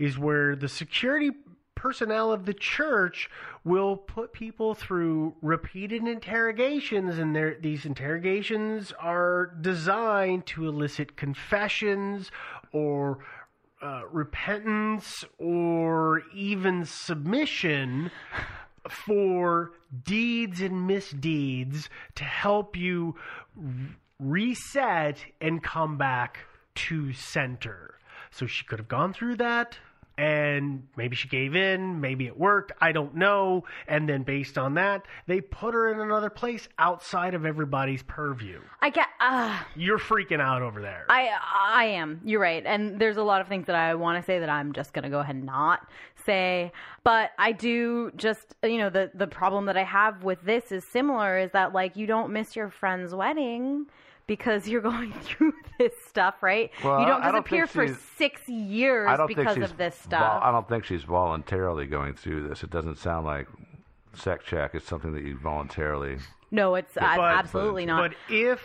Speaker 7: is where the security personnel of the church will put people through repeated interrogations and these interrogations are designed to elicit confessions or uh, repentance or even submission for deeds and misdeeds to help you reset and come back to center. So she could have gone through that and maybe she gave in, maybe it worked, I don't know. And then based on that, they put her in another place outside of everybody's purview.
Speaker 9: I get. Uh,
Speaker 7: You're freaking out over there.
Speaker 9: I I am. You're right. And there's a lot of things that I want to say that I'm just going to go ahead and not say. But I do just you know the the problem that I have with this is similar is that like you don't miss your friend's wedding because you're going through this stuff, right?
Speaker 8: Well,
Speaker 9: you don't
Speaker 8: I don't
Speaker 9: disappear for 6 years because of this
Speaker 8: vol-
Speaker 9: stuff.
Speaker 8: I don't think she's voluntarily going through this. It doesn't sound like sec check is something that you voluntarily.
Speaker 9: no, it's
Speaker 7: But-
Speaker 9: uh, absolutely not.
Speaker 7: But if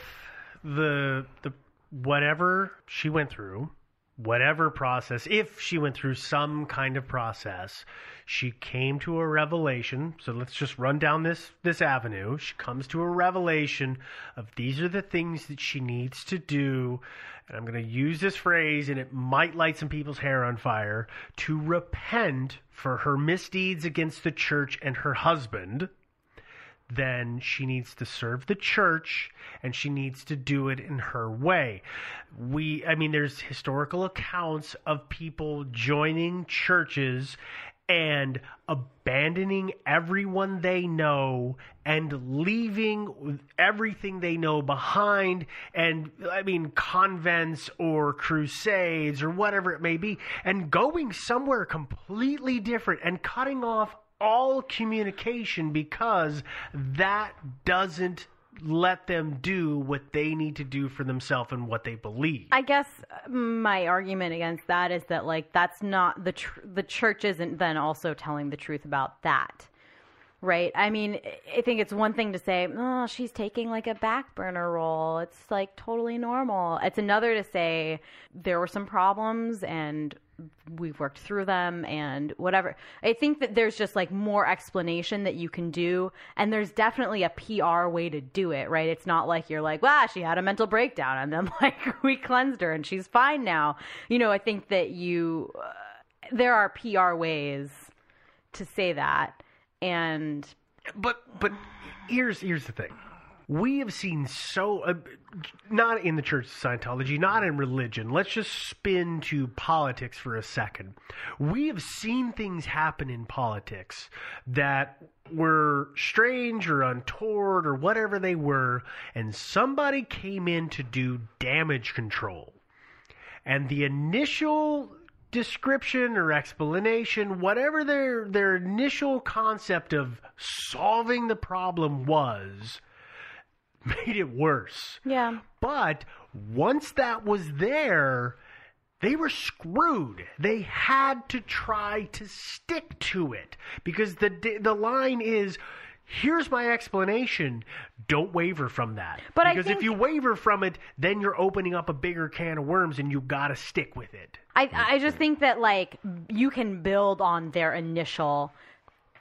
Speaker 7: the the whatever she went through, whatever process, if she went through some kind of process, she came to a revelation. So let's just run down this this avenue. She comes to a revelation of these are the things that she needs to do. And I'm going to use this phrase, and it might light some people's hair on fire to repent for her misdeeds against the church and her husband then she needs to serve the church and she needs to do it in her way. We, I mean, there's historical accounts of people joining churches and abandoning everyone they know and leaving everything they know behind and I mean convents or crusades or whatever it may be and going somewhere completely different and cutting off all communication because that doesn't let them do what they need to do for themselves and what they believe.
Speaker 9: I guess uh, my argument against that is that like that's not the tr- the church isn't then also telling the truth about that. Right? I mean, I think it's one thing to say, oh, she's taking like a back burner role. It's like totally normal. It's another to say there were some problems and we've worked through them and whatever. I think that there's just like more explanation that you can do. And there's definitely a PR way to do it, right? It's not like you're like, wow, she had a mental breakdown and then like we cleansed her and she's fine now. You know, I think that you, uh, there are PR ways to say that. And
Speaker 7: but but here's here's the thing. We have seen so uh, not in the Church of Scientology, not in religion. Let's just spin to politics for a second. We have seen things happen in politics that were strange or untoward or whatever they were, and somebody came in to do damage control. And the initial description or explanation, whatever their their initial concept of solving the problem was, made it worse.
Speaker 9: Yeah.
Speaker 7: But once that was there, they were screwed. They had to try to stick to it because the the line is here's my explanation. Don't waver from that.
Speaker 9: But
Speaker 7: because
Speaker 9: think,
Speaker 7: if you waver from it, then you're opening up a bigger can of worms, and you got to stick with it.
Speaker 9: I I just think that like you can build on their initial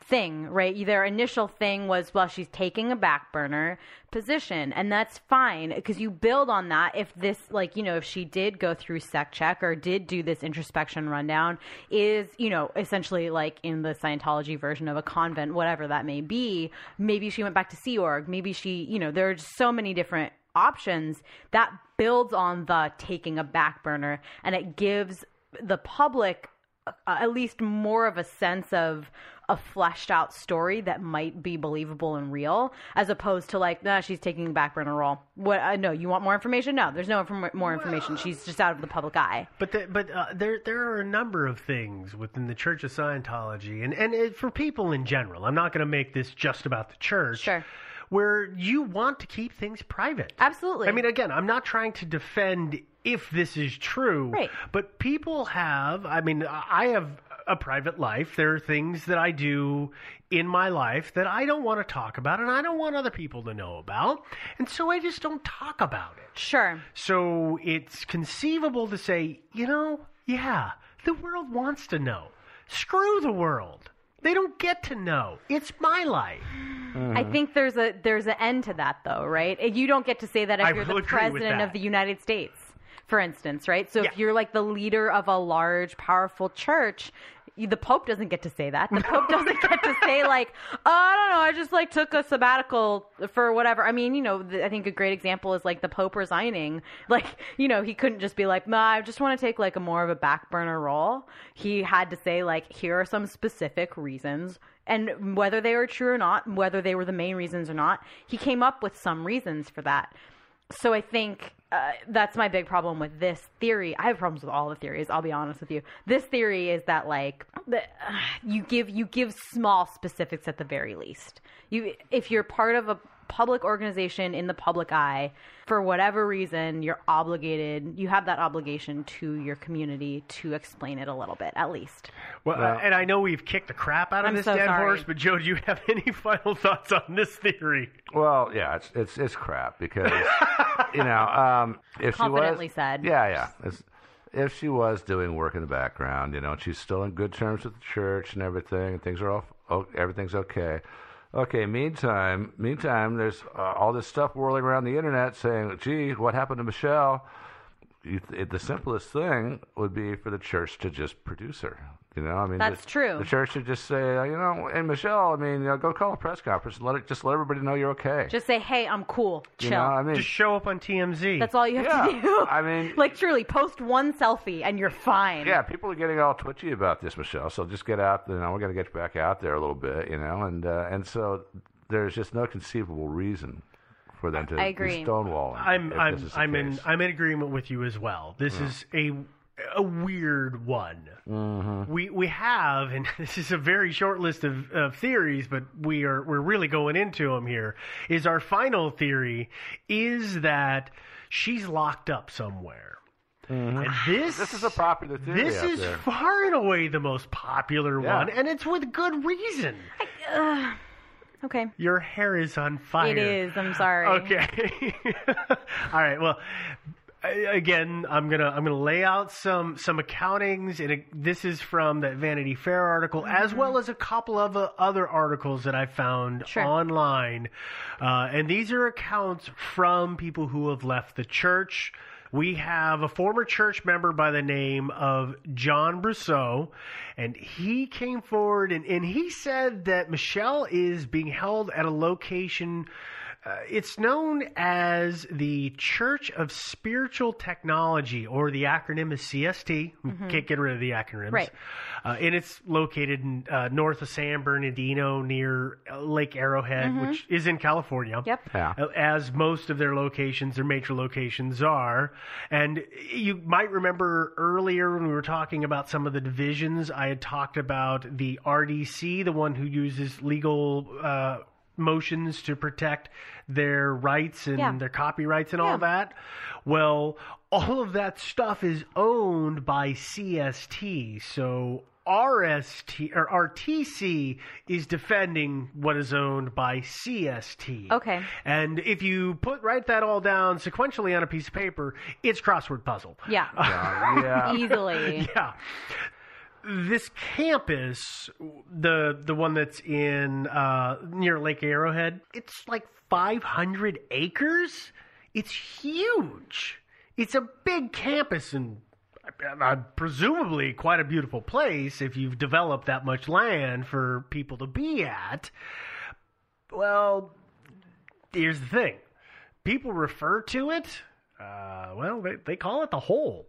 Speaker 9: thing, right? Their initial thing was, well, she's taking a back burner position, and that's fine because you build on that. If this, like, you know, if she did go through sec check or did do this introspection rundown, is, you know, essentially like in the Scientology version of a convent, whatever that may be, maybe she went back to Sea Org, maybe she, you know, there are so many different options that builds on the taking a back burner and it gives the public uh, at least more of a sense of a fleshed out story that might be believable and real, as opposed to like, nah, she's taking a back burner role. What? Uh, no, you want more information? No, there's no inform- more information. She's just out of the public eye.
Speaker 7: But the, but uh, there there are a number of things within the Church of Scientology, and and it, for people in general. I'm not going to make this just about the church.
Speaker 9: Sure
Speaker 7: where you want to keep things private.
Speaker 9: Absolutely.
Speaker 7: I mean, again, I'm not trying to defend if this is true,
Speaker 9: right.
Speaker 7: but people have, I mean, I have a private life. There are things that I do in my life that I don't want to talk about and I don't want other people to know about. And so I just don't talk about it.
Speaker 9: Sure.
Speaker 7: So it's conceivable to say, you know, yeah, the world wants to know. Screw the world. They don't get to know. It's my life.
Speaker 9: Mm-hmm. I think there's a there's an end to that though, right? You don't get to say that if
Speaker 7: I
Speaker 9: you're the
Speaker 7: will agree with
Speaker 9: president of the United States, for instance, right? So
Speaker 7: Yeah.
Speaker 9: if you're like the leader of a large, powerful church, the Pope doesn't get to say that. The Pope doesn't get to say like, oh, I don't know, I just like took a sabbatical for whatever. I mean, you know, the, I think a great example is like the Pope resigning. Like, you know, he couldn't just be like, nah, I just want to take like a more of a back burner role. He had to say like, here are some specific reasons. And whether they were true or not, whether they were the main reasons or not, he came up with some reasons for that. So I think uh, that's my big problem with this theory. I have problems with all the theories. I'll be honest with you. This theory is that like the, uh, you give you give small specifics at the very least. You if you're part of a public organization in the public eye for whatever reason you're obligated you have that obligation to your community to explain it a little bit at least
Speaker 7: Well, uh, and I know we've kicked the crap out of
Speaker 9: I'm
Speaker 7: this
Speaker 9: so
Speaker 7: dead
Speaker 9: sorry.
Speaker 7: horse, but Joe, do you have any final thoughts on this theory?
Speaker 8: Well, yeah, it's it's it's crap because you know um, if she was
Speaker 9: said.
Speaker 8: yeah, yeah. It's, if she was doing work in the background, you know, and she's still in good terms with the church and everything, and things are all oh, everything's okay. Okay. Meantime, meantime, there's uh, all this stuff whirling around the internet saying, "Gee, what happened to Michelle?" You, it, the simplest thing would be for the church to just produce her. You know, I mean,
Speaker 9: That's
Speaker 8: the,
Speaker 9: true.
Speaker 8: The church should just say, uh, you know, and Michelle, I mean, you know, go call a press conference and let it just let everybody know you're okay.
Speaker 9: just say hey i'm cool Chill.
Speaker 8: You know, I mean,
Speaker 7: Just show up on TMZ.
Speaker 9: that's all you have
Speaker 8: Yeah,
Speaker 9: to do
Speaker 8: I mean-
Speaker 9: like truly post one selfie and you're fine
Speaker 8: yeah, people are getting all twitchy about this, Michelle. So just get out. You know, we're going to get you back out there a little bit. You know, and uh, and so there's just no conceivable reason for them to
Speaker 9: I agree.
Speaker 8: be stonewalling.
Speaker 7: I'm I'm
Speaker 8: this is the
Speaker 7: I'm in. I'm in agreement with you as well. This
Speaker 8: Yeah.
Speaker 7: is a a weird one.
Speaker 8: Mhm.
Speaker 7: We we have, and this is a very short list of, of theories, but we are we're really going into them here. Is our final theory is that she's locked up somewhere. And this
Speaker 8: This is a popular theory
Speaker 7: this
Speaker 8: out
Speaker 7: is
Speaker 8: there.
Speaker 7: far and away the most popular
Speaker 8: Yeah.
Speaker 7: one, and it's with good reason.
Speaker 9: uh, Okay.
Speaker 7: Your hair is on fire.
Speaker 9: It is. I'm sorry.
Speaker 7: Okay. All right. Well, I- again, I'm gonna I'm gonna lay out some some accountings, and it, this is from that Vanity Fair article, as
Speaker 9: Mm-hmm.
Speaker 7: well as a couple of uh, other articles that I found
Speaker 9: Sure.
Speaker 7: online, uh, and these are accounts from people who have left the church. We have a former church member by the name of John Brousseau, and he came forward and, and he said that Michelle is being held at a location. Uh, it's known as the Church of Spiritual Technology, or the acronym is CST. We
Speaker 9: Mhm.
Speaker 7: can't get rid of the acronyms.
Speaker 9: Right.
Speaker 7: Uh, and it's located in, uh, north of San Bernardino near uh, Lake Arrowhead,
Speaker 9: Mhm.
Speaker 7: which is in California.
Speaker 9: Yep.
Speaker 8: Yeah.
Speaker 7: Uh, As most of their locations, their major locations are. And you might remember earlier when we were talking about some of the divisions, I had talked about the RTC, the one who uses legal uh, motions to protect their rights and
Speaker 9: Yeah.
Speaker 7: their copyrights and all that. Well, all of that stuff is owned by CST. So RST or RTC is defending what is owned by CST.
Speaker 9: Okay.
Speaker 7: And if you put write that all down sequentially on a piece of paper, it's crossword puzzle.
Speaker 9: Yeah.
Speaker 8: yeah.
Speaker 9: Easily.
Speaker 7: Yeah. This campus, the the one that's in uh, near Lake Arrowhead, it's like 500 acres. It's huge. It's a big campus and uh, presumably quite a beautiful place if you've developed that much land for people to be at. Well, here's the thing people refer to it, uh, well, they, they call it the hole.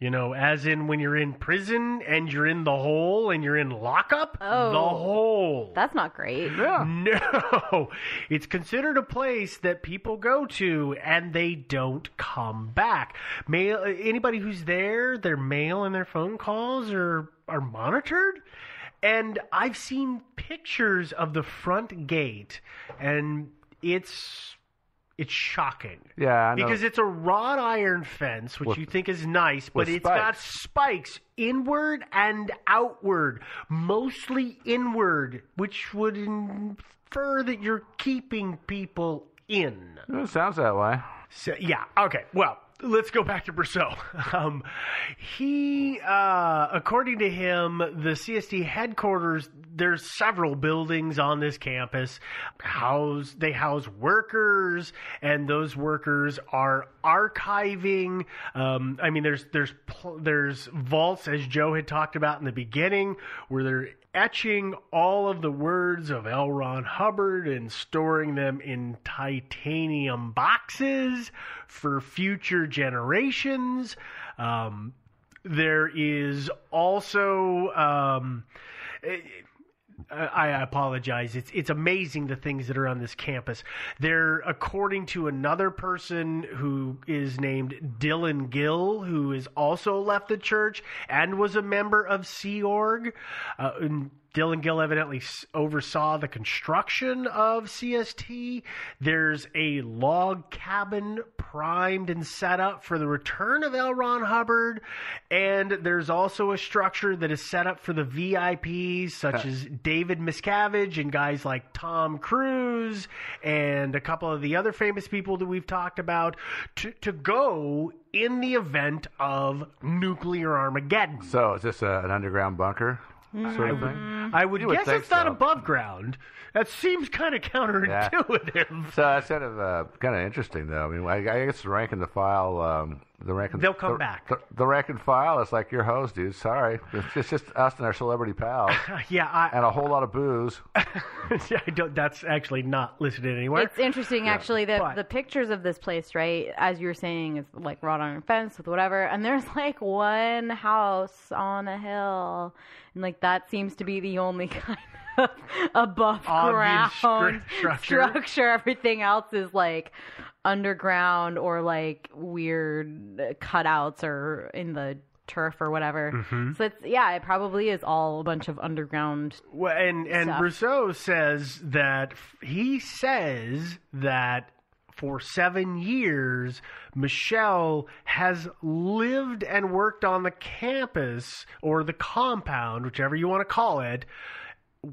Speaker 7: You know, as in when you're in prison and you're in the hole and you're in lockup,
Speaker 9: Oh.
Speaker 7: the hole.
Speaker 9: That's not great.
Speaker 7: No, it's considered a place that people go to and they don't come back. Mail anybody who's there, their mail and their phone calls are are monitored. And I've seen pictures of the front gate, and it's it's shocking.
Speaker 8: Yeah.
Speaker 7: Because it's a wrought iron fence, which
Speaker 8: With-
Speaker 7: you think is nice, but it's got
Speaker 8: spikes.
Speaker 7: spikes inward and outward, mostly inward, which would infer that you're keeping people in.
Speaker 8: It sounds that way.
Speaker 7: So, yeah, okay, well. Let's go back to Brousseau. Um, he, uh, according to him, the CST headquarters. There's several buildings on this campus. House they house workers, and those workers are archiving. Um, I mean, there's there's there's vaults, as Joe had talked about in the beginning, where they're etching all of the words of L. Ron Hubbard and storing them in titanium boxes for future generations. Um, there is also. Um, I I apologize. It's it's amazing the things that are on this campus. They're according to another person who is named Dylan Gill, who has also left the church and was a member of Sea Org. Uh, Dylan Gill evidently oversaw the construction of CST. There's a log cabin primed and set up for the return of L. Ron Hubbard, and there's also a structure that is set up for the VIPs, such as David Miscavige and guys like Tom Cruise and a couple of the other famous people that we've talked about, to, to go in the event of nuclear Armageddon.
Speaker 8: So is this uh, an underground bunker sort of thing?
Speaker 7: I would
Speaker 8: You would
Speaker 7: guess
Speaker 8: think
Speaker 7: it's not above ground. That seems kind of counterintuitive.
Speaker 8: So that's kind of uh, kind of interesting, though. I mean, I, I guess the rank and the file, um, the rank and
Speaker 7: They'll come
Speaker 8: the,
Speaker 7: back.
Speaker 8: The, the rank and file is like your host, dude. Sorry, it's just, just us and our celebrity pals,
Speaker 7: yeah, I,
Speaker 8: and a whole lot of booze.
Speaker 7: I don't. That's actually not listed anywhere.
Speaker 9: It's interesting,
Speaker 8: Yeah.
Speaker 9: actually. The
Speaker 7: But-
Speaker 9: the pictures of this place, right? As you were saying, it's like wrought iron fence with whatever, and there's like one house on a hill, and like that seems to be the only kind of above
Speaker 7: Obvious
Speaker 9: ground
Speaker 7: stru- structure.
Speaker 9: structure. Everything else is like underground or like weird cutouts or in the turf or whatever.
Speaker 7: Mhm.
Speaker 9: So it's yeah, it probably is all a bunch of underground.
Speaker 7: Well, and and
Speaker 9: stuff.
Speaker 7: Brousseau says that he says that for seven years, Michelle has lived and worked on the campus or the compound, whichever you want to call it,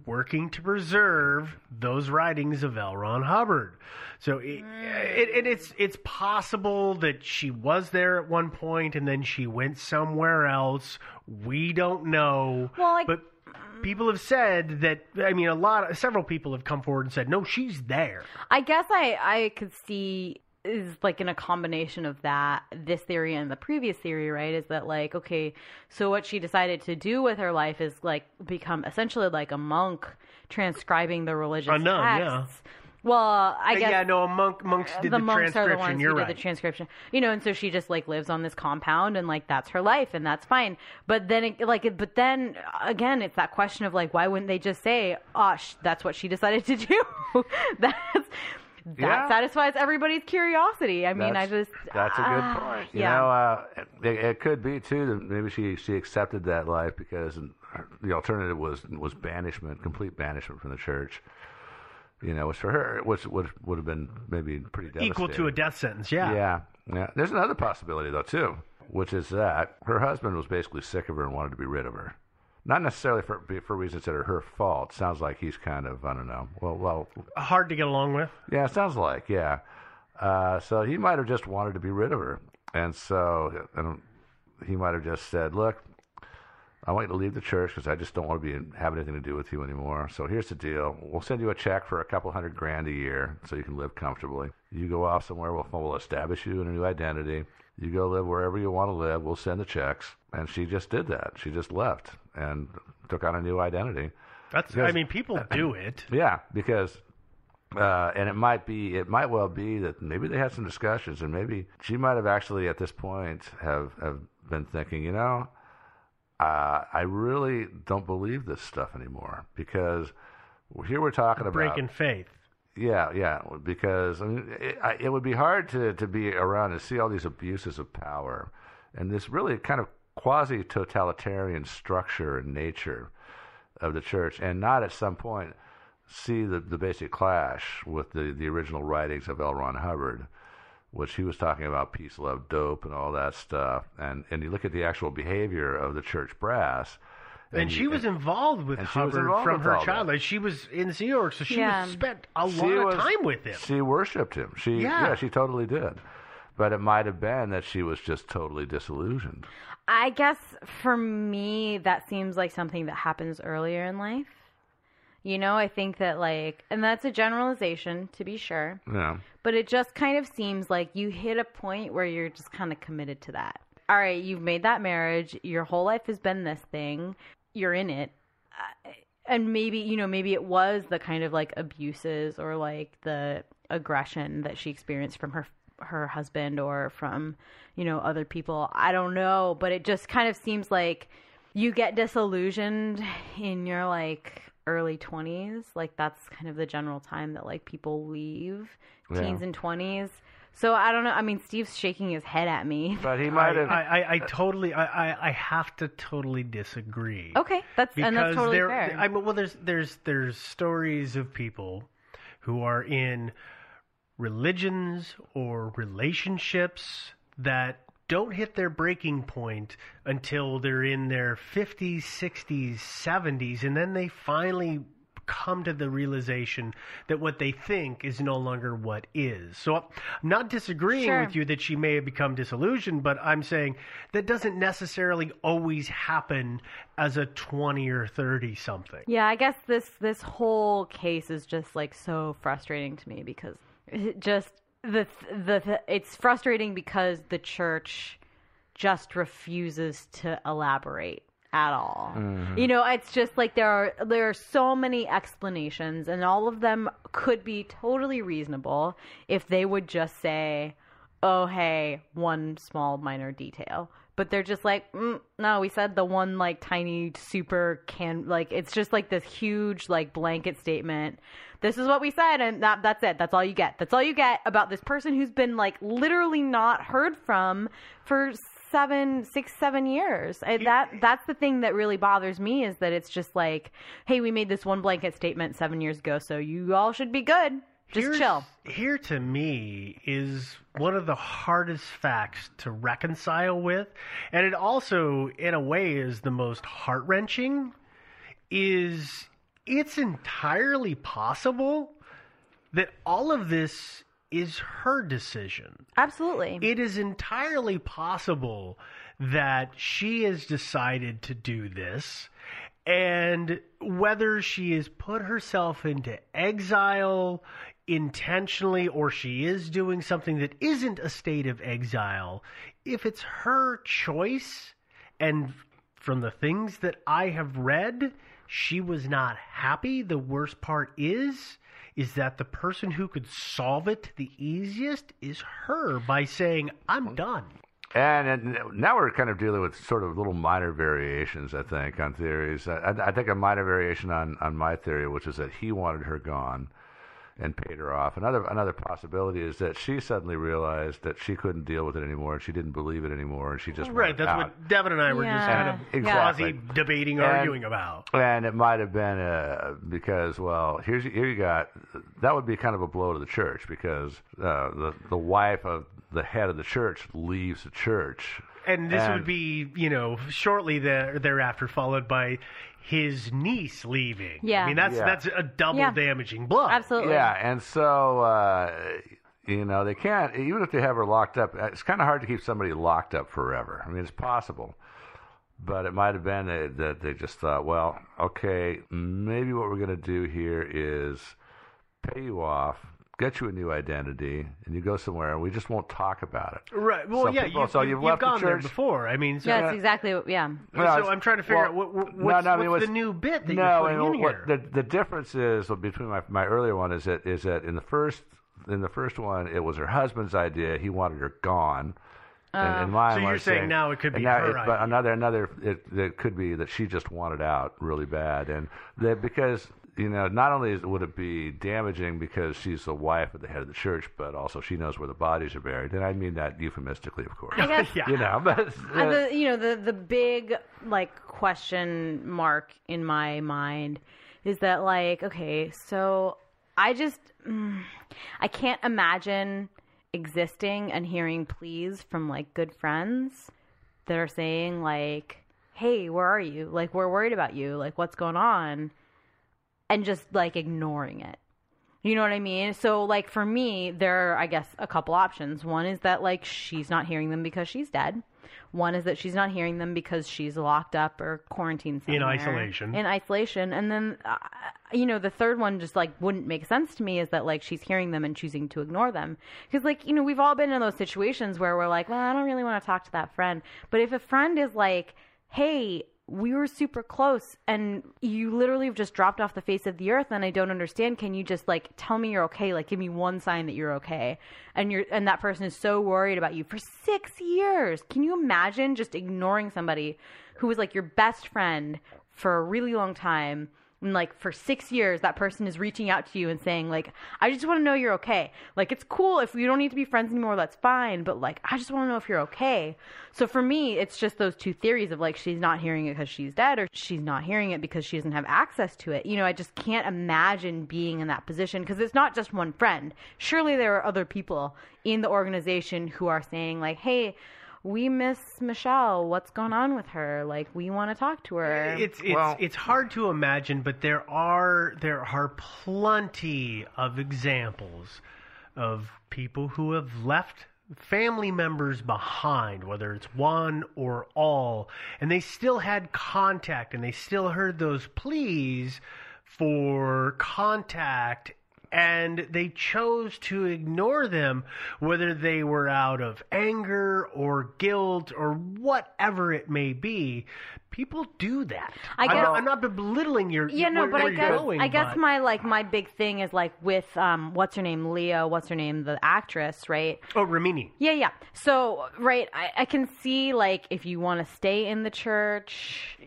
Speaker 7: working to preserve those writings of L. Ron Hubbard. So it, mm. it, it, it's it's possible that she was there at one point and then she went somewhere else. We don't know.
Speaker 9: Well, like,
Speaker 7: but mm. people have said that. I mean, a lot, of, several people have come forward and said, no, she's there.
Speaker 9: I guess I I could see is like in a combination of that this theory and the previous theory right is that like okay so what she decided to do with her life is like become essentially like a monk transcribing the religious
Speaker 7: nun, yeah.
Speaker 9: texts well i
Speaker 7: Uh,
Speaker 9: guess
Speaker 7: yeah, no, a monk monks did
Speaker 9: the
Speaker 7: the,
Speaker 9: monks are the ones
Speaker 7: You're
Speaker 9: who
Speaker 7: right.
Speaker 9: did the transcription you know and so she just like lives on this compound and like that's her life and that's fine but then it, like but then again it's that question of like why wouldn't they just say oh sh- that's what she decided to do that's that
Speaker 8: Yeah.
Speaker 9: satisfies everybody's curiosity i mean
Speaker 8: That's-
Speaker 9: i just
Speaker 8: That's a good
Speaker 9: ah,
Speaker 8: point. You
Speaker 9: yeah
Speaker 8: know, uh, it, it could be too that maybe she she accepted that life because the alternative was was banishment, complete banishment from the church. You know, which for her, which would would have been maybe pretty devastating.
Speaker 7: Equal to a death sentence. Yeah.
Speaker 8: Yeah, yeah. There's another possibility though too, which is that her husband was basically sick of her and wanted to be rid of her. Not necessarily for for reasons that are her fault. Sounds like he's kind of I don't know. Well, well,
Speaker 7: Hard to get along with.
Speaker 8: yeah, it sounds like yeah. Uh, so he might have just wanted to be rid of her, and so and he might have just said, "Look, I want you to leave the church because I just don't want to be have anything to do with you anymore. So here's the deal: we'll send you a check for a couple hundred grand a year so you can live comfortably. You go off somewhere, we'll, we'll establish you in a new identity. You go live wherever you want to live. We'll send the checks." And she just did that. She just left and took on a new identity.
Speaker 7: That's.
Speaker 8: Because-
Speaker 7: I mean, people do it.
Speaker 8: Yeah, because uh, and it might be, it might well be that maybe they had some discussions, and maybe she might have actually at this point have have been thinking, you know, uh, I really don't believe this stuff anymore because here we're talking about
Speaker 7: Breaking faith.
Speaker 8: yeah, yeah. Because I mean, it, I, it would be hard to, to be around and see all these abuses of power, and this really kind of quasi totalitarian structure and nature of the church, and not at some point see the, the basic clash with the, the original writings of L. Ron Hubbard, which he was talking about peace, love, dope, and all that stuff. And and you look at the actual behavior of the church brass.
Speaker 7: And, she
Speaker 8: you-
Speaker 7: was involved with
Speaker 8: and
Speaker 7: Hubbard
Speaker 8: involved
Speaker 7: from
Speaker 8: with
Speaker 7: her
Speaker 8: all that.
Speaker 7: childhood. She was in New York, so she
Speaker 9: Yeah.
Speaker 7: was spent a
Speaker 8: She
Speaker 7: lot
Speaker 8: was-
Speaker 7: of time with him.
Speaker 8: She worshipped him. She
Speaker 7: Yeah.
Speaker 8: yeah. she totally did. But it might have been that she was just totally disillusioned.
Speaker 9: I guess for me, that seems like something that happens earlier in life. You know, I think that, like, and that's a generalization to be sure,
Speaker 8: Yeah.
Speaker 9: but it just kind of seems like you hit a point where you're just kind of committed to that. All right, you've made that marriage, your whole life has been this thing, you're in it. And maybe, you know, maybe it was the kind of like abuses or like the aggression that she experienced from her her husband or from, you know, other people. I don't know, but it just kind of seems like you get disillusioned in your like early 20s. Like that's kind of the general time that like people leave
Speaker 8: Yeah.
Speaker 9: teens and 20s. So I don't know. I mean, Steve's shaking his head at me.
Speaker 8: But he might have.
Speaker 7: I, I, I totally, I, I, I have to totally disagree.
Speaker 9: Okay, that's and that's
Speaker 7: because
Speaker 9: totally
Speaker 7: there,
Speaker 9: fair.
Speaker 7: I mean, well, there's there's there's stories of people who are in religions or relationships that don't hit their breaking point until they're in their 50s, 60s, 70s, and then they finally come to the realization that what they think is no longer what is. So I'm not disagreeing
Speaker 9: Sure.
Speaker 7: with you that she may have become disillusioned, but I'm saying that doesn't necessarily always happen as a 20 or 30 something.
Speaker 9: Yeah, I guess this this whole case is just like so frustrating to me because it just the the, the it's frustrating because the church just refuses to elaborate at all. Mm-hmm. You know, it's just like there are there are so many explanations and all of them could be totally reasonable if they would just say, "Oh, hey, one small minor detail." But they're just like, mm, "No, we said the one like tiny super can like it's just like this huge like blanket statement. This is what we said and that that's it. That's all you get. That's all you get about this person who's been like literally not heard from for seven, six, seven years. And that that's the thing that really bothers me is that it's just like, hey, we made this one blanket statement seven years ago, so you all should be good. Just
Speaker 7: Here's-
Speaker 9: chill.
Speaker 7: Here to me is one of the hardest facts to reconcile with, and it also, in a way, is the most heart wrenching. Is it's entirely possible that all of this is her decision.
Speaker 9: Absolutely.
Speaker 7: It is entirely possible that she has decided to do this. And whether she has put herself into exile intentionally or she is doing something that isn't a state of exile, if it's her choice, and from the things that I have read, she was not happy. The worst part is is that the person who could solve it the easiest is her by saying, "I'm done."
Speaker 8: And, and now we're kind of dealing with sort of little minor variations, I think, on theories. I, I think a minor variation on, on my theory, which is that he wanted her gone and paid her off. Another another possibility is that she suddenly realized that she couldn't deal with it anymore, and she didn't believe it anymore, and she just
Speaker 7: right. That's
Speaker 8: out.
Speaker 7: what Devin and I were just kind of
Speaker 8: Exactly.
Speaker 7: quasi debating,
Speaker 8: And-
Speaker 7: arguing about.
Speaker 8: And it might have been uh, because, well, here's here you got that would be kind of a blow to the church because uh, the the wife of the head of the church leaves the church.
Speaker 7: And this
Speaker 8: And-
Speaker 7: would be, you know, shortly there, thereafter followed by his niece leaving.
Speaker 9: Yeah.
Speaker 7: I mean, that's
Speaker 8: Yeah.
Speaker 7: that's a double
Speaker 9: Yeah.
Speaker 7: damaging blow.
Speaker 9: Absolutely.
Speaker 8: Yeah, and so uh, you know they can't even if they have her locked up. It's kind of hard to keep somebody locked up forever. I mean, it's possible, but it might have been that, that they just thought, well, okay, maybe what we're going to do here is pay you off, get you a new identity, and you go somewhere, and we just won't talk about it.
Speaker 7: Right. Well,
Speaker 8: Some
Speaker 7: yeah.
Speaker 8: people-
Speaker 7: you,
Speaker 8: so
Speaker 7: you,
Speaker 8: you've
Speaker 7: you've
Speaker 8: left the
Speaker 7: gone there
Speaker 8: church-
Speaker 7: before. I mean, so,
Speaker 9: Yeah, that's exactly what, yeah.
Speaker 8: Well,
Speaker 7: so I'm trying to figure
Speaker 8: well,
Speaker 7: out what, what,
Speaker 8: no,
Speaker 7: what's,
Speaker 8: no, I mean,
Speaker 7: what's
Speaker 8: what's-
Speaker 7: the new bit that
Speaker 8: no,
Speaker 7: you're putting
Speaker 8: and
Speaker 7: in
Speaker 8: what-
Speaker 7: here.
Speaker 8: The, the difference is between my, my earlier one is that is that in the first in the first one it was her husband's idea. He wanted her gone. And, and oh. mine
Speaker 7: So you're
Speaker 8: was
Speaker 7: saying now it could be
Speaker 8: now
Speaker 7: her
Speaker 8: it- But another another it, it could be that she just wanted out really bad, and that because you know not only would it be damaging because she's the wife of the head of the church, but also she knows where the bodies are buried, and I mean that euphemistically, of course.
Speaker 9: I guess
Speaker 7: yeah.
Speaker 8: You know, but
Speaker 9: Uh, the you know the the big like question mark in my mind is that like okay so I just mm, I can't imagine existing and hearing pleas from like good friends that are saying like hey where are you like we're worried about you like what's going on and just like ignoring it you know what I mean? So, like, for me, there are, I guess, a couple options. One is that, like, she's not hearing them because she's dead. One is that she's not hearing them because she's locked up or quarantined
Speaker 7: In isolation.
Speaker 9: In isolation. And then, uh, you know, the third one just, like, wouldn't make sense to me is that, like, she's hearing them and choosing to ignore them. Because, like, you know, we've all been in those situations where we're like, well, I don't really want to talk to that friend. But if a friend is like, hey, we were super close and you literally have just dropped off the face of the earth and I don't understand. Can you just like tell me you're okay? Like give me one sign that you're okay. And you're and that person is so worried about you for 6 years. Can you imagine just ignoring somebody who was like your best friend for a really long time? And like for six years, that person is reaching out to you and saying, like, I just want to know you're okay. Like, it's cool if we don't need to be friends anymore, that's fine. But like, I just want to know if you're okay. So for me, it's just those two theories of like, she's not hearing it because she's dead, or she's not hearing it because she doesn't have access to it. You know, I just can't imagine being in that position because it's not just one friend. Surely there are other people in the organization who are saying, like, hey, we miss Michelle. What's going on with her? Like, we want to talk to her.
Speaker 7: It's it's it's hard to imagine, but there are there are plenty of examples of people who have left family members behind, whether it's one or all, and they still had contact and they still heard those pleas for contact and they chose to ignore them, whether they were out of anger or guilt or whatever it may be. People do that.
Speaker 9: I
Speaker 7: I'm not, I'm not belittling your.
Speaker 9: Yeah, no,
Speaker 7: where,
Speaker 9: but I
Speaker 7: where you're
Speaker 9: guess
Speaker 7: going,
Speaker 9: I guess
Speaker 7: but-
Speaker 9: my like my big thing is like with um what's her name Leah, what's her name the actress, right?
Speaker 7: Oh, Remini.
Speaker 9: Yeah, yeah. So right, I, I can see like if you want to stay in the church,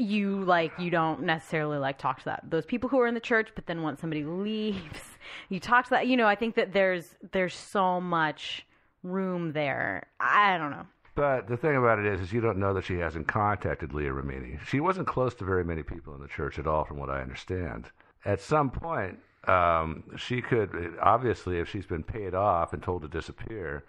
Speaker 9: you like you don't necessarily like talk to that those people who are in the church, but then once somebody leaves, you talk to that. You know, I think that there's there's so much room there. I don't know.
Speaker 8: But the thing about it is, is you don't know that she hasn't contacted Leah Remini. She wasn't close to very many people in the church at all, from what I understand. At some point, um, she could obviously, if she's been paid off and told to disappear,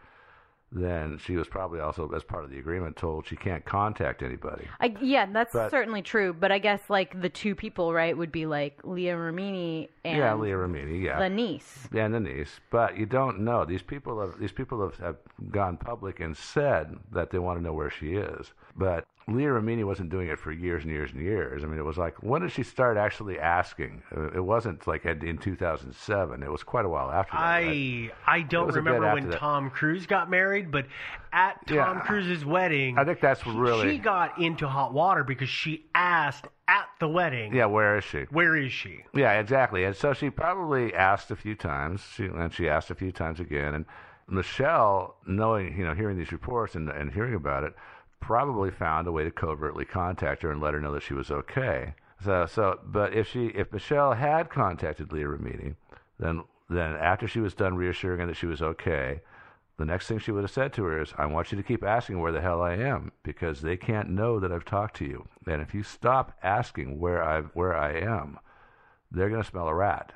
Speaker 8: then she was probably also, as part of the agreement, told she can't contact anybody.
Speaker 9: I, yeah, that's
Speaker 8: But-
Speaker 9: certainly true. But I guess like the two people, right, would be like Leah Remini and
Speaker 8: yeah, Leah Remini, yeah.
Speaker 9: the niece.
Speaker 8: and the niece, but you don't know. These people have these people have, have gone public and said that they want to know where she is. But Leah Remini wasn't doing it for years and years and years. I mean, it was like when did she start actually asking? Uh, It wasn't like in in 2007. It was quite a while after that.
Speaker 7: I I don't
Speaker 8: was a bit
Speaker 7: remember when
Speaker 8: that.
Speaker 7: Tom Cruise got married, but at Tom
Speaker 8: Yeah.
Speaker 7: Cruise's wedding,
Speaker 8: I think that's really
Speaker 7: she got into hot water because she asked at the wedding,
Speaker 8: yeah. Where is she?
Speaker 7: "Where is she?"
Speaker 8: Yeah, exactly. And so she probably asked a few times, she, and she asked a few times again. And Michelle, knowing, you know, hearing these reports and, and hearing about it, probably found a way to covertly contact her and let her know that she was okay. So, so, but if she, if Michelle had contacted Leah Remini, then, then after she was done reassuring her that she was okay, the next thing she would have said to her is, I want you to keep asking where the hell I am because they can't know that I've talked to you. And if you stop asking where I where I am, they're going to smell a rat.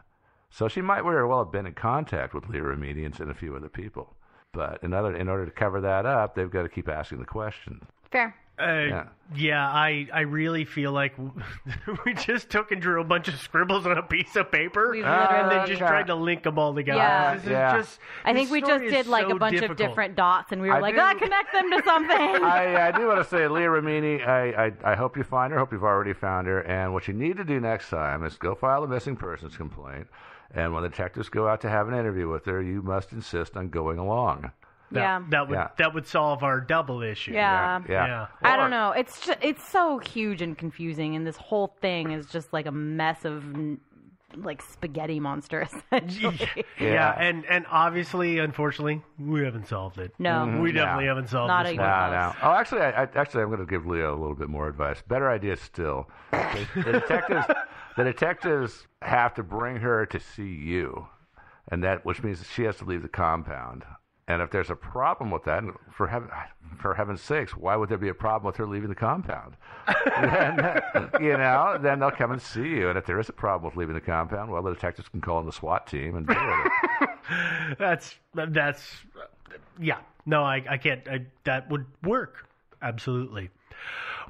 Speaker 8: So she might very well have been in contact with Leah Remedians and a few other people. But in order, in order to cover that up, they've got to keep asking the question.
Speaker 9: Fair.
Speaker 7: Uh,
Speaker 8: Yeah.
Speaker 7: yeah. I I really feel like we just took and drew a bunch of scribbles on a piece of paper
Speaker 9: We've
Speaker 7: and then just
Speaker 8: Yeah.
Speaker 7: tried to link them all together.
Speaker 9: Yeah.
Speaker 7: This
Speaker 8: Yeah.
Speaker 7: just.
Speaker 9: I think we just did like
Speaker 7: so
Speaker 9: a bunch of different dots, and we were
Speaker 8: I
Speaker 9: like,
Speaker 8: do-
Speaker 9: ah, connect them to something.
Speaker 8: I, I do want to say, Leah Remini, I, I, I hope you find her. hope you've already found her. And what you need to do next time is go file a missing persons complaint. And when the detectives go out to have an interview with her, you must insist on going along.
Speaker 7: That,
Speaker 9: Yeah.
Speaker 7: that would
Speaker 8: Yeah.
Speaker 7: that would solve our double issue.
Speaker 9: Yeah.
Speaker 8: Yeah.
Speaker 7: Yeah.
Speaker 9: I don't know. It's just, it's so huge and confusing, and this whole thing is just like a mess of like spaghetti monster essentially.
Speaker 7: Yeah.
Speaker 8: Yeah.
Speaker 7: and and obviously, unfortunately, we haven't solved it.
Speaker 9: No.
Speaker 7: we
Speaker 8: Mhm.
Speaker 7: definitely
Speaker 8: No.
Speaker 7: haven't solved it.
Speaker 9: Not
Speaker 7: this
Speaker 9: even
Speaker 7: one.
Speaker 8: No, no. Oh, actually, I, I, actually, I'm going to give Leah a little bit more advice. Better idea still. The, the detectives, the detectives have to bring her to see you, and that which means that she has to leave the compound. And if there's a problem with that, for heaven, for heaven's sakes, why would there be a problem with her leaving the compound? then, you know, then they'll come and see you. And if there is a problem with leaving the compound, well, the detectives can call in the SWAT team and deal with it.
Speaker 7: That's that's yeah. No, I I can't. I, that would work absolutely.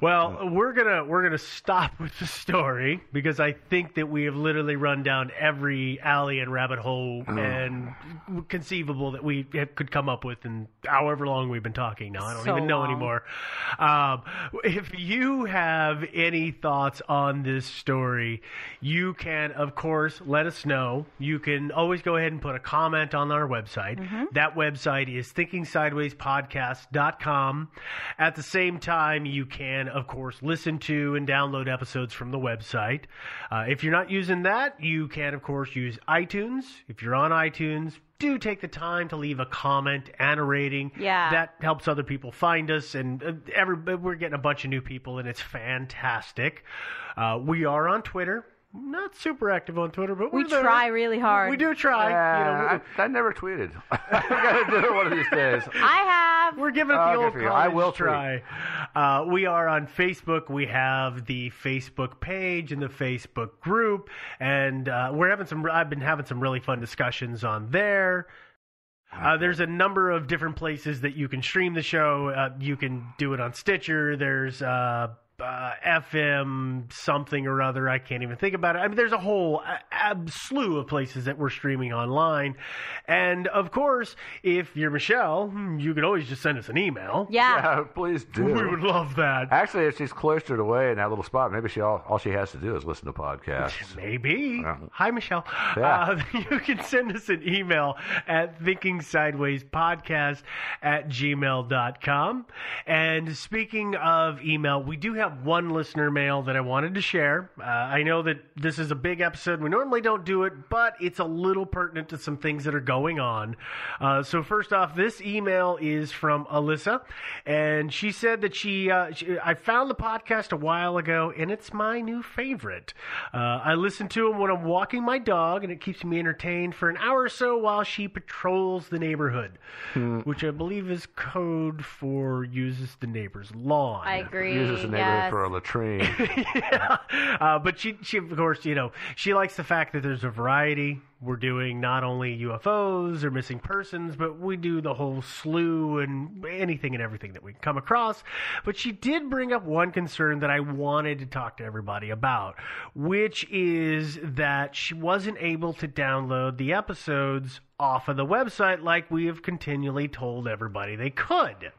Speaker 7: Well, we're gonna we're gonna stop with the story because I think that we have literally run down every alley and rabbit hole and conceivable that we could come up with in however long we've been talking now. I don't
Speaker 9: So
Speaker 7: even know
Speaker 9: long.
Speaker 7: anymore. Um, if you have any thoughts on this story, you can, of course, let us know. You can always go ahead and put a comment on our website. That website is thinkingsidewayspodcast.com. At the same time, you can, of course, listen to and download episodes from the website. Uh, if you're not using that, you can, of course, use iTunes. If you're on iTunes, do take the time to leave a comment and a rating.
Speaker 9: Yeah.
Speaker 7: That helps other people find us, and uh, every we're getting a bunch of new people, and it's fantastic. Uh, we are on Twitter. Not super active on Twitter, but
Speaker 9: we
Speaker 7: we're there.
Speaker 9: try really hard.
Speaker 7: We do try. you know,
Speaker 8: Uh, I, I never tweeted. I'm going to do it one of these days.
Speaker 9: I have.
Speaker 7: We're giving it
Speaker 8: Oh,
Speaker 7: the
Speaker 8: good
Speaker 7: old
Speaker 8: for
Speaker 7: college
Speaker 8: I will
Speaker 7: try. Uh, we are on Facebook. We have the Facebook page and the Facebook group, and uh, we're having some. I've been having some really fun discussions on there. Uh, there's a number of different places that you can stream the show. Uh, you can do it on Stitcher. There's uh, uh, FM something or other. I can't even think about it. I mean, there's a whole uh, slew of places that we're streaming online. And of course, if you're Michelle, hmm, you can always just send us an email.
Speaker 9: Yeah.
Speaker 8: Yeah, please do.
Speaker 7: We would love that.
Speaker 8: Actually, if she's cloistered away in that little spot, maybe she all, all she has to do is listen to podcasts.
Speaker 7: Maybe.
Speaker 8: Yeah.
Speaker 7: Hi, Michelle.
Speaker 8: Yeah.
Speaker 7: Uh, you can send us an email at thinkingsidewayspodcast at gmail.com. And speaking of email, we do have one listener mail that I wanted to share. Uh, I know that this is a big episode. We normally don't do it, but it's a little pertinent to some things that are going on. Uh, so, first off, this email is from Alyssa, and she said that she, uh, she I found the podcast a while ago, and it's my new favorite. Uh, I listen to them when I'm walking my dog, and it keeps me entertained for an hour or so while she patrols the neighborhood, which I believe is code for uses the neighbor's lawn.
Speaker 9: I agree.
Speaker 8: Uses the
Speaker 9: yeah. Yes.
Speaker 8: for a latrine.
Speaker 7: yeah. Uh, but she, she, of course, you know, she likes the fact that there's a variety. We're doing not only UFOs or missing persons, but we do the whole slew and anything and everything that we come across. But she did bring up one concern that I wanted to talk to everybody about, which is that she wasn't able to download the episodes off of the website like we have continually told everybody they could.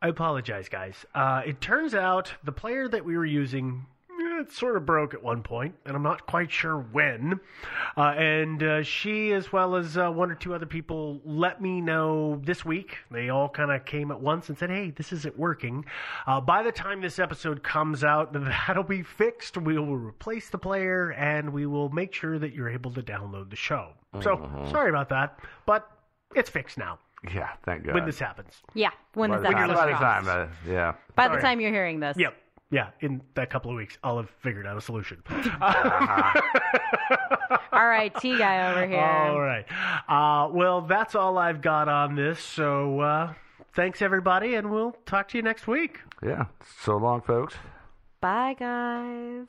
Speaker 7: I apologize, guys. Uh, it turns out the player that we were using eh, it sort of broke at one point, and I'm not quite sure when. Uh, and uh, she, as well as uh, one or two other people, let me know this week. They all kind of came at once and said, "Hey, this isn't working." Uh, by the time this episode comes out, that'll be fixed. We will replace the player, and we will make sure that you're able to download the show. So
Speaker 8: Mhm.
Speaker 7: sorry about that, but it's fixed now.
Speaker 8: Yeah, thank God.
Speaker 7: When this happens.
Speaker 9: Yeah, when
Speaker 8: by
Speaker 9: this
Speaker 8: the time,
Speaker 9: episode
Speaker 8: by the time, uh, yeah.
Speaker 9: By the time you're hearing this.
Speaker 7: Yep. Yeah, in that couple of weeks, I'll have figured out a solution.
Speaker 9: All right, T guy over here.
Speaker 7: All right. Uh, well, that's all I've got on this. So uh, thanks, everybody, and we'll talk to you next week.
Speaker 8: Yeah. So long, folks.
Speaker 9: Bye, guys.